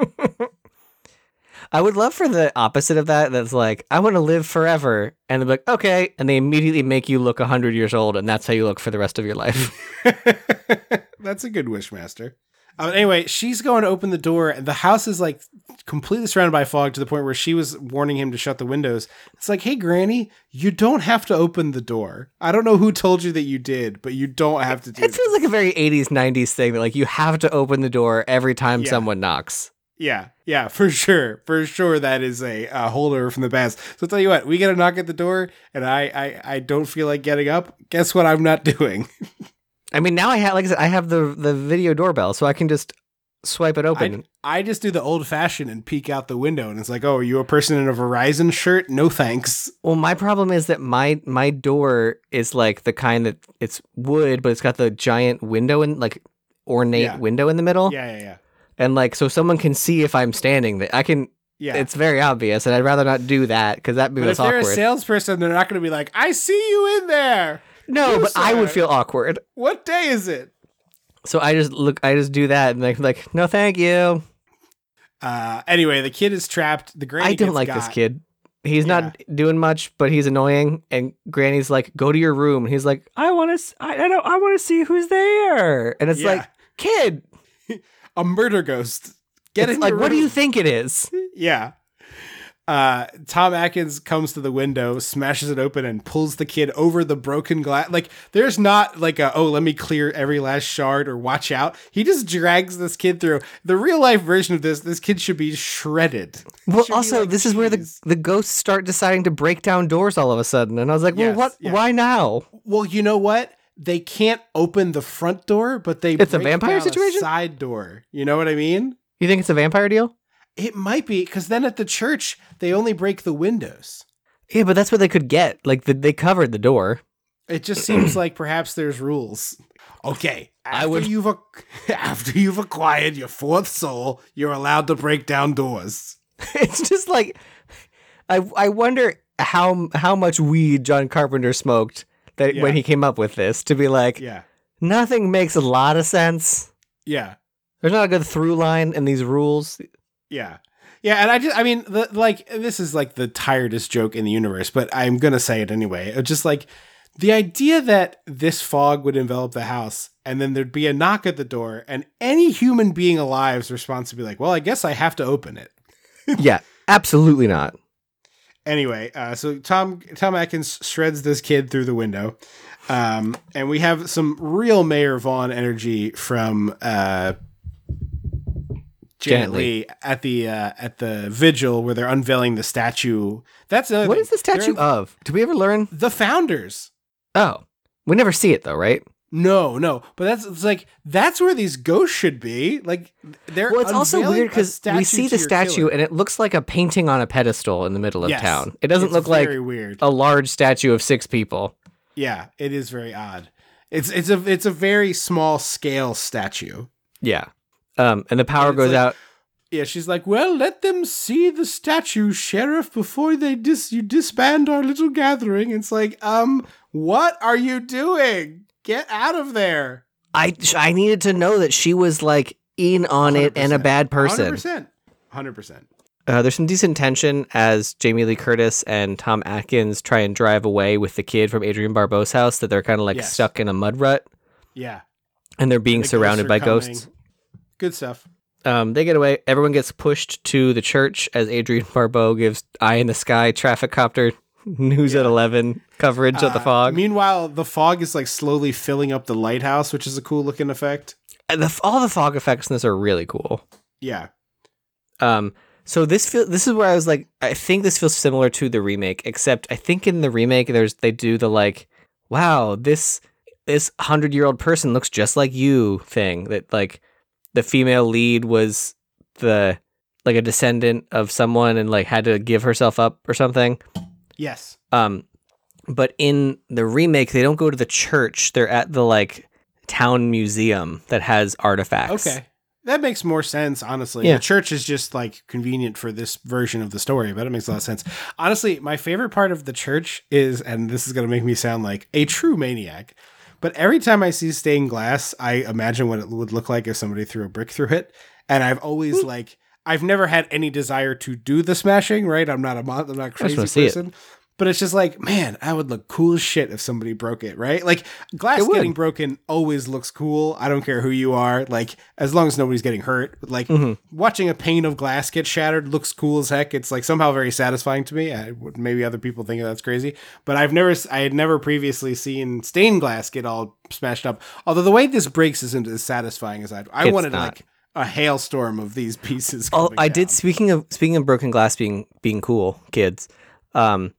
I would love for the opposite of that. That's like, I want to live forever. And they're like, okay. And they immediately make you look 100 years old, and that's how you look for the rest of your life. That's a good Wishmaster. Uh, anyway, she's going to open the door, and the house is like completely surrounded by fog to the point where she was warning him to shut the windows. It's like, hey, Granny, you don't have to open the door. I don't know who told you that you did, but you don't have to do it feels like a very 80s, 90s thing that, like, you have to open the door every time Yeah. someone knocks. Yeah, yeah, for sure, for sure. That is a, a holdover from the past. So I'll tell you what, we get a knock at the door, and I, I, I don't feel like getting up. Guess what? I'm not doing. I mean, now I have, like I said, I have the the video doorbell, so I can just swipe it open. I, I just do the old fashioned and peek out the window, and it's like, oh, are you a person in a Verizon shirt? No thanks. well, my problem is that my my door is like the kind that it's wood, but it's got the giant window and like ornate Yeah. window in the middle, Yeah, yeah, yeah, and like so someone can see if I'm standing there. I can. yeah. It's very obvious, and I'd rather not do that because that but if they're awkward. a salesperson, they're not going to be like, I see you in there. no, but I would feel awkward. What day is it? So I just look. I just do that, and like, like no, thank you. Uh, anyway, the kid is trapped. The granny I don't gets like this got. kid. He's not doing much, but he's annoying. And Granny's like, "Go to your room." And he's like, "I want to. I, I don't. I want to see who's there." And it's Yeah. like, "Kid, A murder ghost. Get it's in like, what do you think it is?" Yeah. uh, Tom Atkins comes to the window, smashes it open, and pulls the kid over the broken glass. Like, there's not like a, oh, let me clear every last shard or watch out. He just drags this kid through. The real life version of this, this kid should be shredded. Well, also, like this is where the, the ghosts start deciding to break down doors all of a sudden. And I was like, well, Yes, what? Why now? Well, you know what? They can't open the front door, but they It's a vampire situation? side door. You know what I mean? You think it's a vampire deal? It might be because then at the church they only break the windows. Yeah, but that's what they could get. Like, the, they covered the door. It just seems like perhaps there's rules. Okay, after I would- you've ac- after you've acquired your fourth soul, you're allowed to break down doors. it's just like, I, I wonder how how much weed John Carpenter smoked that Yeah. when he came up with this to be like, Yeah, nothing makes a lot of sense. yeah, There's not a good through line in these rules. yeah, yeah. And I just, I mean, the, like this is like the tiredest joke in the universe, but I'm gonna say it anyway. It's just like the idea that this fog would envelop the house, and then there'd be a knock at the door, and any human being alive's response would be like, "Well, I guess I have to open it." yeah, absolutely not. Anyway, uh, so Tom Tom Atkins shreds this kid through the window, um, and we have some real Mayor Vaughn energy from uh, Janet, Janet Leigh. At the uh, at the vigil where they're unveiling the statue. That's What thing. is the statue They're- of? Do we ever learn? The founders. Oh, we never see it though, right? No, no, but that's it's like that's where these ghosts should be. Like they're Well, it's also weird because we see the statue killer. and it looks like a painting on a pedestal in the middle of Yes. town. It doesn't look like weird. a large statue of six people. Yeah, it is very odd. It's it's a it's a very small scale statue. Yeah. Um, and the power it's goes like- out. Yeah, she's like, "Well, let them see the statue, sheriff, before they dis you disband our little gathering." It's like, um, what are you doing? Get out of there! I I needed to know that she was like in on it and a bad person. Hundred percent. Hundred percent. Uh, there's some decent tension as Jamie Lee Curtis and Tom Atkins try and drive away with the kid from Adrienne Barbeau's house. That they're kind of like Yes. stuck in a mud rut Yeah. and they're being The surrounded ghosts by coming. ghosts. Good stuff. Um, they get away. Everyone gets pushed to the church as Adrienne Barbeau gives "Eye in the Sky" traffic copter news at eleven coverage of the Uh, fog. Meanwhile, the fog is like slowly filling up the lighthouse, which is a cool looking effect. And the, all the fog effects in this are really cool. Yeah. Um, so this feel this is where I was like, I think this feels similar to the remake, except I think in the remake there's they do the like, wow, this this hundred year old person looks just like you thing that like the female lead was the like a descendant of someone and like had to give herself up or something. Yes. Um, but in the remake, they don't go to the church; they're at the like town museum that has artifacts. Okay. That makes more sense, honestly. Yeah. The church is just like convenient for this version of the story, but it makes a lot of sense. Honestly, my favorite part of the church is, and this is going to make me sound like a true maniac, but every time I see stained glass, I imagine what it would look like if somebody threw a brick through it. And I've always like, I've never had any desire to do the smashing, right? I'm not a I'm not a crazy see it. person. But it's just like, man, I would look cool as shit if somebody broke it, right? Like glass getting broken always looks cool. I don't care who you are, like as long as nobody's getting hurt. Like Mm-hmm. watching a pane of glass get shattered looks cool as heck. It's like somehow very satisfying to me. I, would- maybe other people think that's crazy, but I've never, I had never previously seen stained glass get all smashed up. Although the way this breaks isn't as satisfying as I'd. I It's wanted not. like a hailstorm of these pieces. Oh, I did. Speaking of speaking of broken glass being being cool, kids. Um,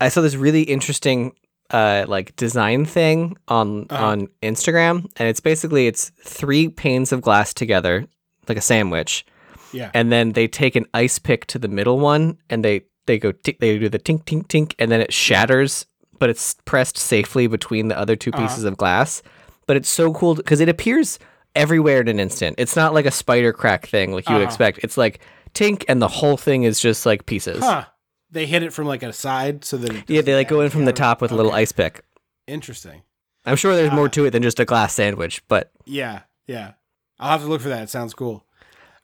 I saw this really interesting uh like design thing on Uh-huh. on Instagram, and it's basically it's three panes of glass together, like a sandwich, Yeah. and then they take an ice pick to the middle one, and they they go tick, they do the tink tink tink, and then it shatters, but it's pressed safely between the other 2 Uh-huh. pieces of glass. But it's so cool because it appears everywhere in an instant. It's not like a spider crack thing like you would Uh-huh. expect. It's like tink, and the whole thing is just like pieces. Huh. They hit it from like a side so that Yeah, they like go in from the top with a little ice pick. Interesting. I'm sure there's more Ah. to it than just a glass sandwich, but Yeah, yeah. I'll have to look for that. It sounds cool.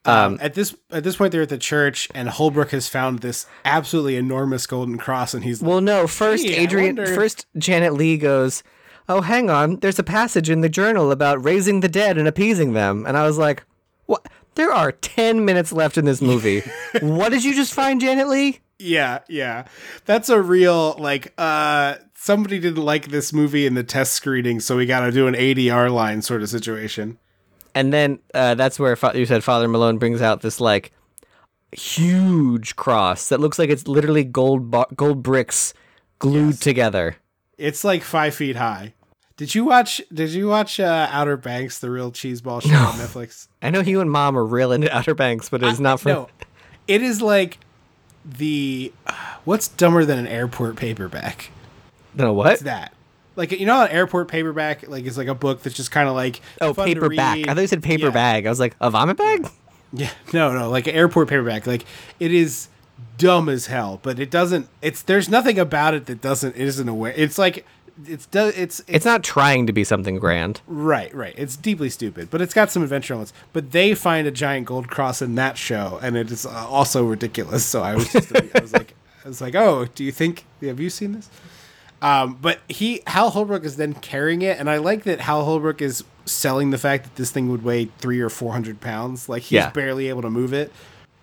Um, Um, at this at this point, they're at the church, and Holbrook has found this absolutely enormous golden cross, and he's like, well, no. First, Adrienne. First, Janet Leigh goes, "Oh, hang on. There's a passage in the journal about raising the dead and appeasing them," and I was like, "What? There are 10 minutes left in this movie. what did you just find, Janet Leigh? Yeah, yeah. That's a real like uh somebody didn't like this movie in the test screening, so we got to do an ADR line sort of situation. And then uh, that's where fa- you said Father Malone brings out this like huge cross that looks like it's literally gold bar- gold bricks glued together. It's like five feet high. Did you watch? Did you watch uh, Outer Banks, the real cheeseball show on Netflix? I know you and Mom are real into Outer Banks, but it's not for No, it is like the what's dumber than an airport paperback? no what? It's that. Like you know, an airport paperback like is like a book that's just kind of like Oh, fun to paper bag. read. I thought you said paper Yeah. bag. I was like, a vomit bag? Yeah, no, no, like an airport paperback. Like it is dumb as hell, but it doesn't. It's there's nothing about it that doesn't it isn't aware. It's like it's do, it's It's not trying to be something grand. right, right. It's deeply stupid, but it's got some adventure elements. But they find a giant gold cross in that show, and it is uh, also ridiculous. So I was just I was like I was like, oh, do you think have you seen this? Um, but he Hal Holbrook is then carrying it, and I like that Hal Holbrook is selling the fact that this thing would weigh three or four hundred pounds. Like he's Yeah. barely able to move it.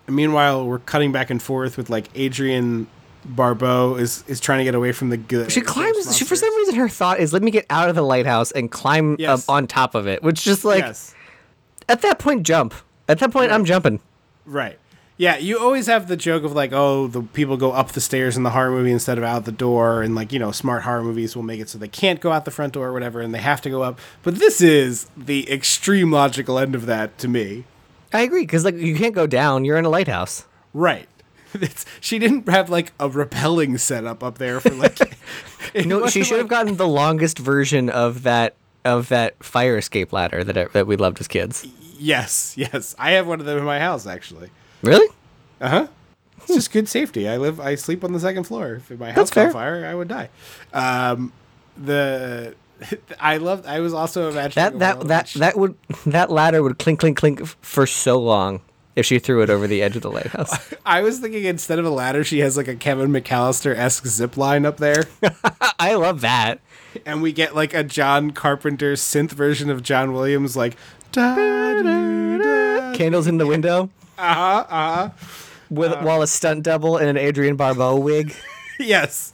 And meanwhile, we're cutting back and forth with like Adrienne Barbeau is is trying to get away from the good. She climbs. She for some reason her thought is let me get out of the lighthouse and climb um, Yes. up on top of it, which just like yes, at that point jump. At that point I'm jumping. right. Yeah, you always have the joke of like, oh, the people go up the stairs in the horror movie instead of out the door, and like you know, smart horror movies will make it so they can't go out the front door or whatever, and they have to go up. But this is the extreme logical end of that to me. I agree because like you can't go down. You're in a lighthouse. Right. It's, she didn't have like a rappelling setup up there for like. No, she should have like- gotten the longest version of that of that fire escape ladder that that we loved as kids. Yes, yes. I have one of them in my house actually. Really? Uh huh. It's just good safety. I live. I sleep on the second floor. If my house caught fire, I would die. Um, the I loved. I was also imagining That that that that would that ladder would clink clink clink f- for so long if she threw it over the edge of the lighthouse. I was thinking instead of a ladder, she has like a Kevin McAllister esque zip line up there, I love that. and we get like a John Carpenter synth version of John Williams, like. Da, doo, da. Candles in the window. Uh huh. Uh huh. With while a stunt double and an Adrienne Barbeau wig, Yes,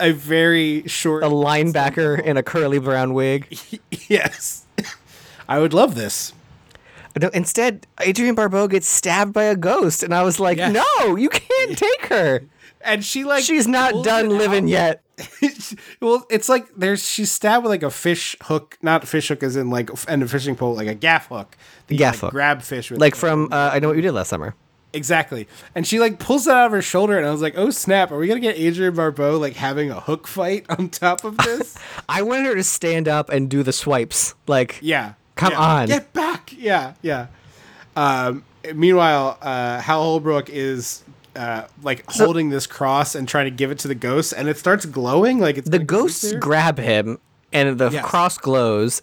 a very short. a linebacker in a curly brown wig. yes, I would love this. No, instead, Adrienne Barbeau gets stabbed by a ghost, and I was like, Yeah. "No, you can't take her. And she like She's not done living out. yet." well, it's like there's she's stabbed with like a fish hook, not fish hook as in like and a fishing pole, like a gaff hook. The Gaff like, hook. Grab fish with. Like from uh, I know what you did last summer. exactly. And she like pulls it out of her shoulder, and I was like, oh snap, are we gonna get Adrienne Barbeau like having a hook fight on top of this? I wanted her to stand up and do the swipes. Like, yeah. Come yeah. on. Get back. Yeah. Yeah. Um. Meanwhile, uh, Hal Holbrook is. Uh, like holding this cross and trying to give it to the ghost, and it starts glowing like it's the ghosts grab him, and the Yes. cross glows.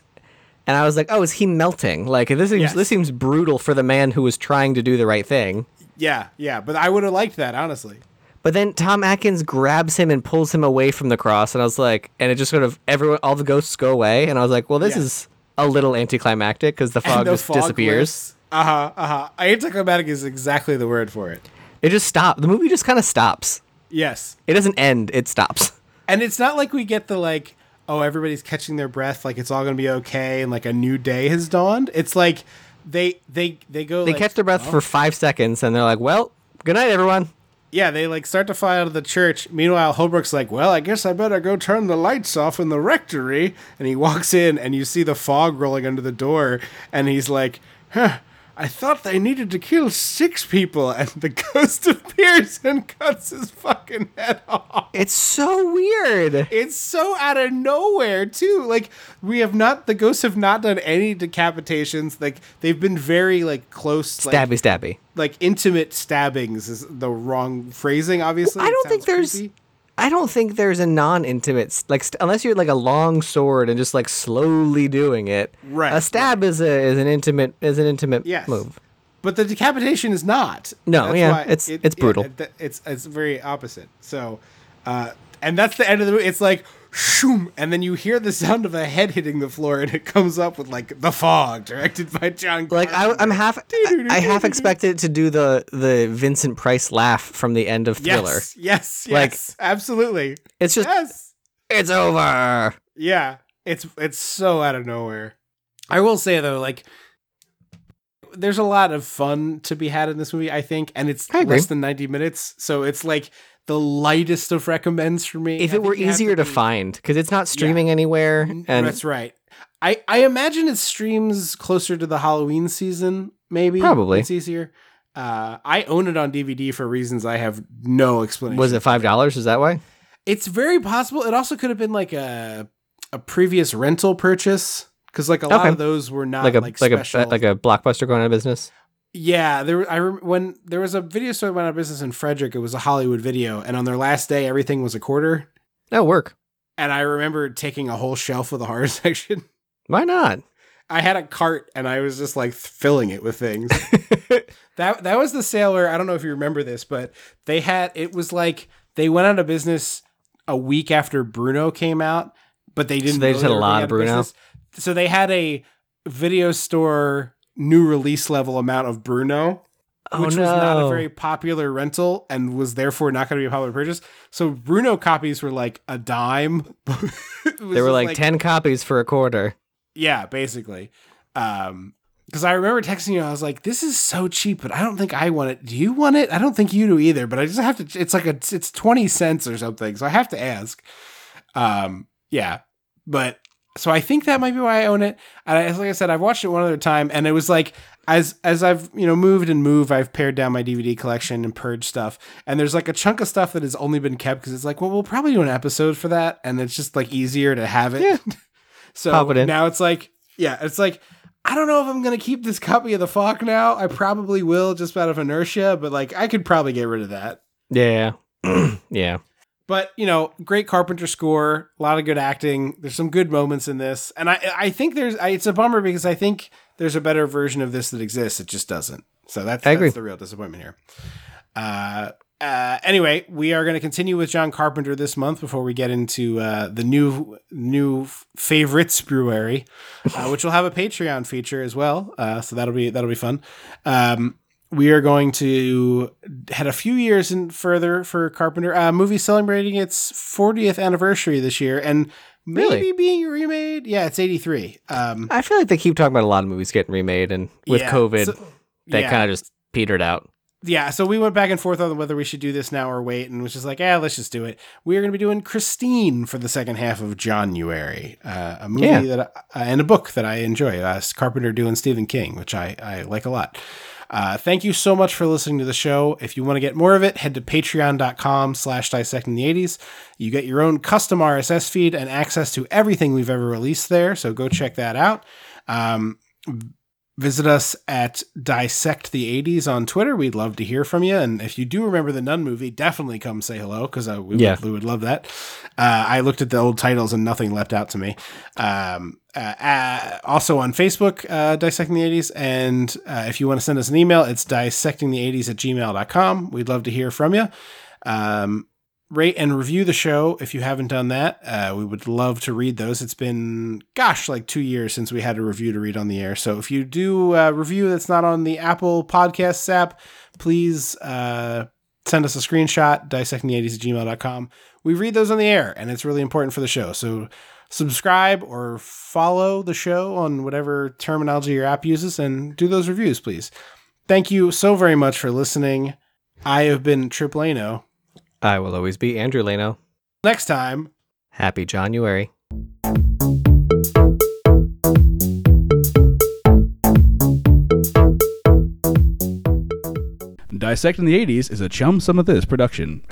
And I was like, "Oh, is he melting? Like this seems Yes. this seems brutal for the man who was trying to do the right thing." Yeah, yeah, but I would have liked that honestly. But then Tom Atkins grabs him and pulls him away from the cross, and I was like, and it just sort of everyone, all the ghosts go away, and I was like, well, this Yeah. is a little anticlimactic because the fog the just disappears. Uh huh. Uh huh. Anticlimactic is exactly the word for it. It just stops. The movie just kind of stops. Yes, It doesn't end. It stops. and it's not like we get the like, oh, everybody's catching their breath, like it's all gonna be okay, and like a new day has dawned. It's like they they they go. They like, catch their breath oh. for five seconds, and they're like, well, good night, everyone. Yeah, they like start to fly out of the church. Meanwhile, Holbrook's like, "Well, I guess I better go turn the lights off in the rectory." And he walks in, and you see the fog rolling under the door, and he's like, "Huh." I thought they needed to kill six people, and the ghost appears and cuts his fucking head off. It's so weird. It's so out of nowhere, too. Like we have not, the ghosts have not done any decapitations. Like they've been very like close, like, Stabby, stabby. like intimate stabbings is the wrong phrasing. Obviously, I don't think sounds there's. I don't think there's a non-intimate like st- unless you're like a long sword and just like slowly doing it. Right, A stab is a is an intimate is an intimate Yes. move. But the decapitation is not. No, yeah, it's- it's brutal. it- it's it's very opposite. So, uh, and that's the end of the movie. It's like shoom, and then you hear the sound of a head hitting the floor, and it comes up with like the fog, directed by John. Like I, I'm half, I, I half expected to do the the Vincent Price laugh from the end of Thriller. Yes, yes, Like- yes, absolutely. It's just Yes, it's over. yeah. It's it's so out of nowhere. I will say though, like, there's a lot of fun to be had in this movie. I think, and it's I less than 90 minutes, so it's like the lightest of recommends for me. If I it were think you have easier to be- find, because it's not streaming anywhere, and That's right. I, I imagine it streams closer to the Halloween season, maybe. Probably. It's easier. Uh, I own it on DVD for reasons I have no explanation. was it five dollars? Is that why? It's very possible. It also could have been like a a previous rental purchase because like a lot of those were not like a like, like a like a blockbuster going out of business. Yeah. There I rem- when there was a video store that went out of business in Frederick. It was a Hollywood video, and on their last day, everything was a quarter. Oh, work. And I remember taking a whole shelf of the horror section. Why not? I had a cart and I was just like filling it with things. that that was the sale where I don't know if you remember this, but they had it was like they went out of business a week after Bruno came out, but they didn't. they know just had a lot of Bruno? business. So they had a video store new release level amount of Bruno. Oh Which no! was not a very popular rental and was therefore not going to be a popular purchase. So Bruno copies were like a dime. There were just like, ten copies for a quarter. yeah, basically. Um, because I remember texting you, I was like, "This is so cheap, but I don't think I want it. Do you want it? I don't think you do either. But I just have to. It's like a, it's twenty cents or something, so I have to ask." Um, yeah, but so I think that might be why I own it. And I, like I said, I've watched it one other time, and it was like as as I've you know moved and moved, I've pared down my DVD collection and purged stuff. And there's like a chunk of stuff that has only been kept because it's like, well, we'll probably do an episode for that, and it's just like easier to have it. Yeah. so it now it's like, yeah, it's like. I don't know if I'm gonna keep this copy of the Fog now. I probably will just out of inertia, but like I could probably get rid of that. Yeah, yeah. But you know, great Carpenter score, a lot of good acting. There's some good moments in this, and I I think there's I, it's a bummer because I think there's a better version of this that exists. It just doesn't. So that's I agree. that's the real disappointment here. Uh, uh, anyway, we are going to continue with John Carpenter this month before we get into uh, the new new favorites brewery, uh, which will have a Patreon feature as well. Uh, so that'll be that'll be fun. Um, we are going to head a few years in further for Carpenter. Uh, movie celebrating its 40th anniversary this year, and maybe Really? being remade. Yeah, it's 83. Um, I feel like they keep talking about a lot of movies getting remade, and with Yeah, COVID, so- that yeah. kind of just petered out. yeah, so we went back and forth on whether we should do this now or wait, and was just like, yeah, let's just do it. We are going to be doing Christine for the second half of January, uh, a movie Yeah. that I, uh, and a book that I enjoy. Uh, Carpenter doing Stephen King, which I, I like a lot. Uh, thank you so much for listening to the show. If you want to get more of it, head to patreon.com slash dissecting the 80s. You get your own custom RSS feed and access to everything we've ever released there, so go check that out. Um, visit us at dissect the 80s on twitter. We'd love to hear from you. And if you do remember the nun movie definitely come say hello because uh, we, Yeah. would, we would love that. Uh, i looked at the old titles and nothing leapt out to me. Um, uh, uh, also on facebook uh, dissecting the 80s and uh, if you want to send us an email it's dissecting the 80s at gmail.com we'd love to hear from you. Um, rate and review the show if you haven't done that. Uh, we would love to read those. It's been, gosh, like two years since we had a review to read on the air. So if you do a review that's not on the Apple Podcasts app, please uh, send us a screenshot, dissecting80s at gmail.com. We read those on the air, and it's really important for the show. So subscribe or follow the show on whatever terminology your app uses and do those reviews, please. Thank you so very much for listening. I have been Trip Lano. I will always be Andrew Leno. Next time, Happy January. Dissecting the 80s is a Chum Some of This production.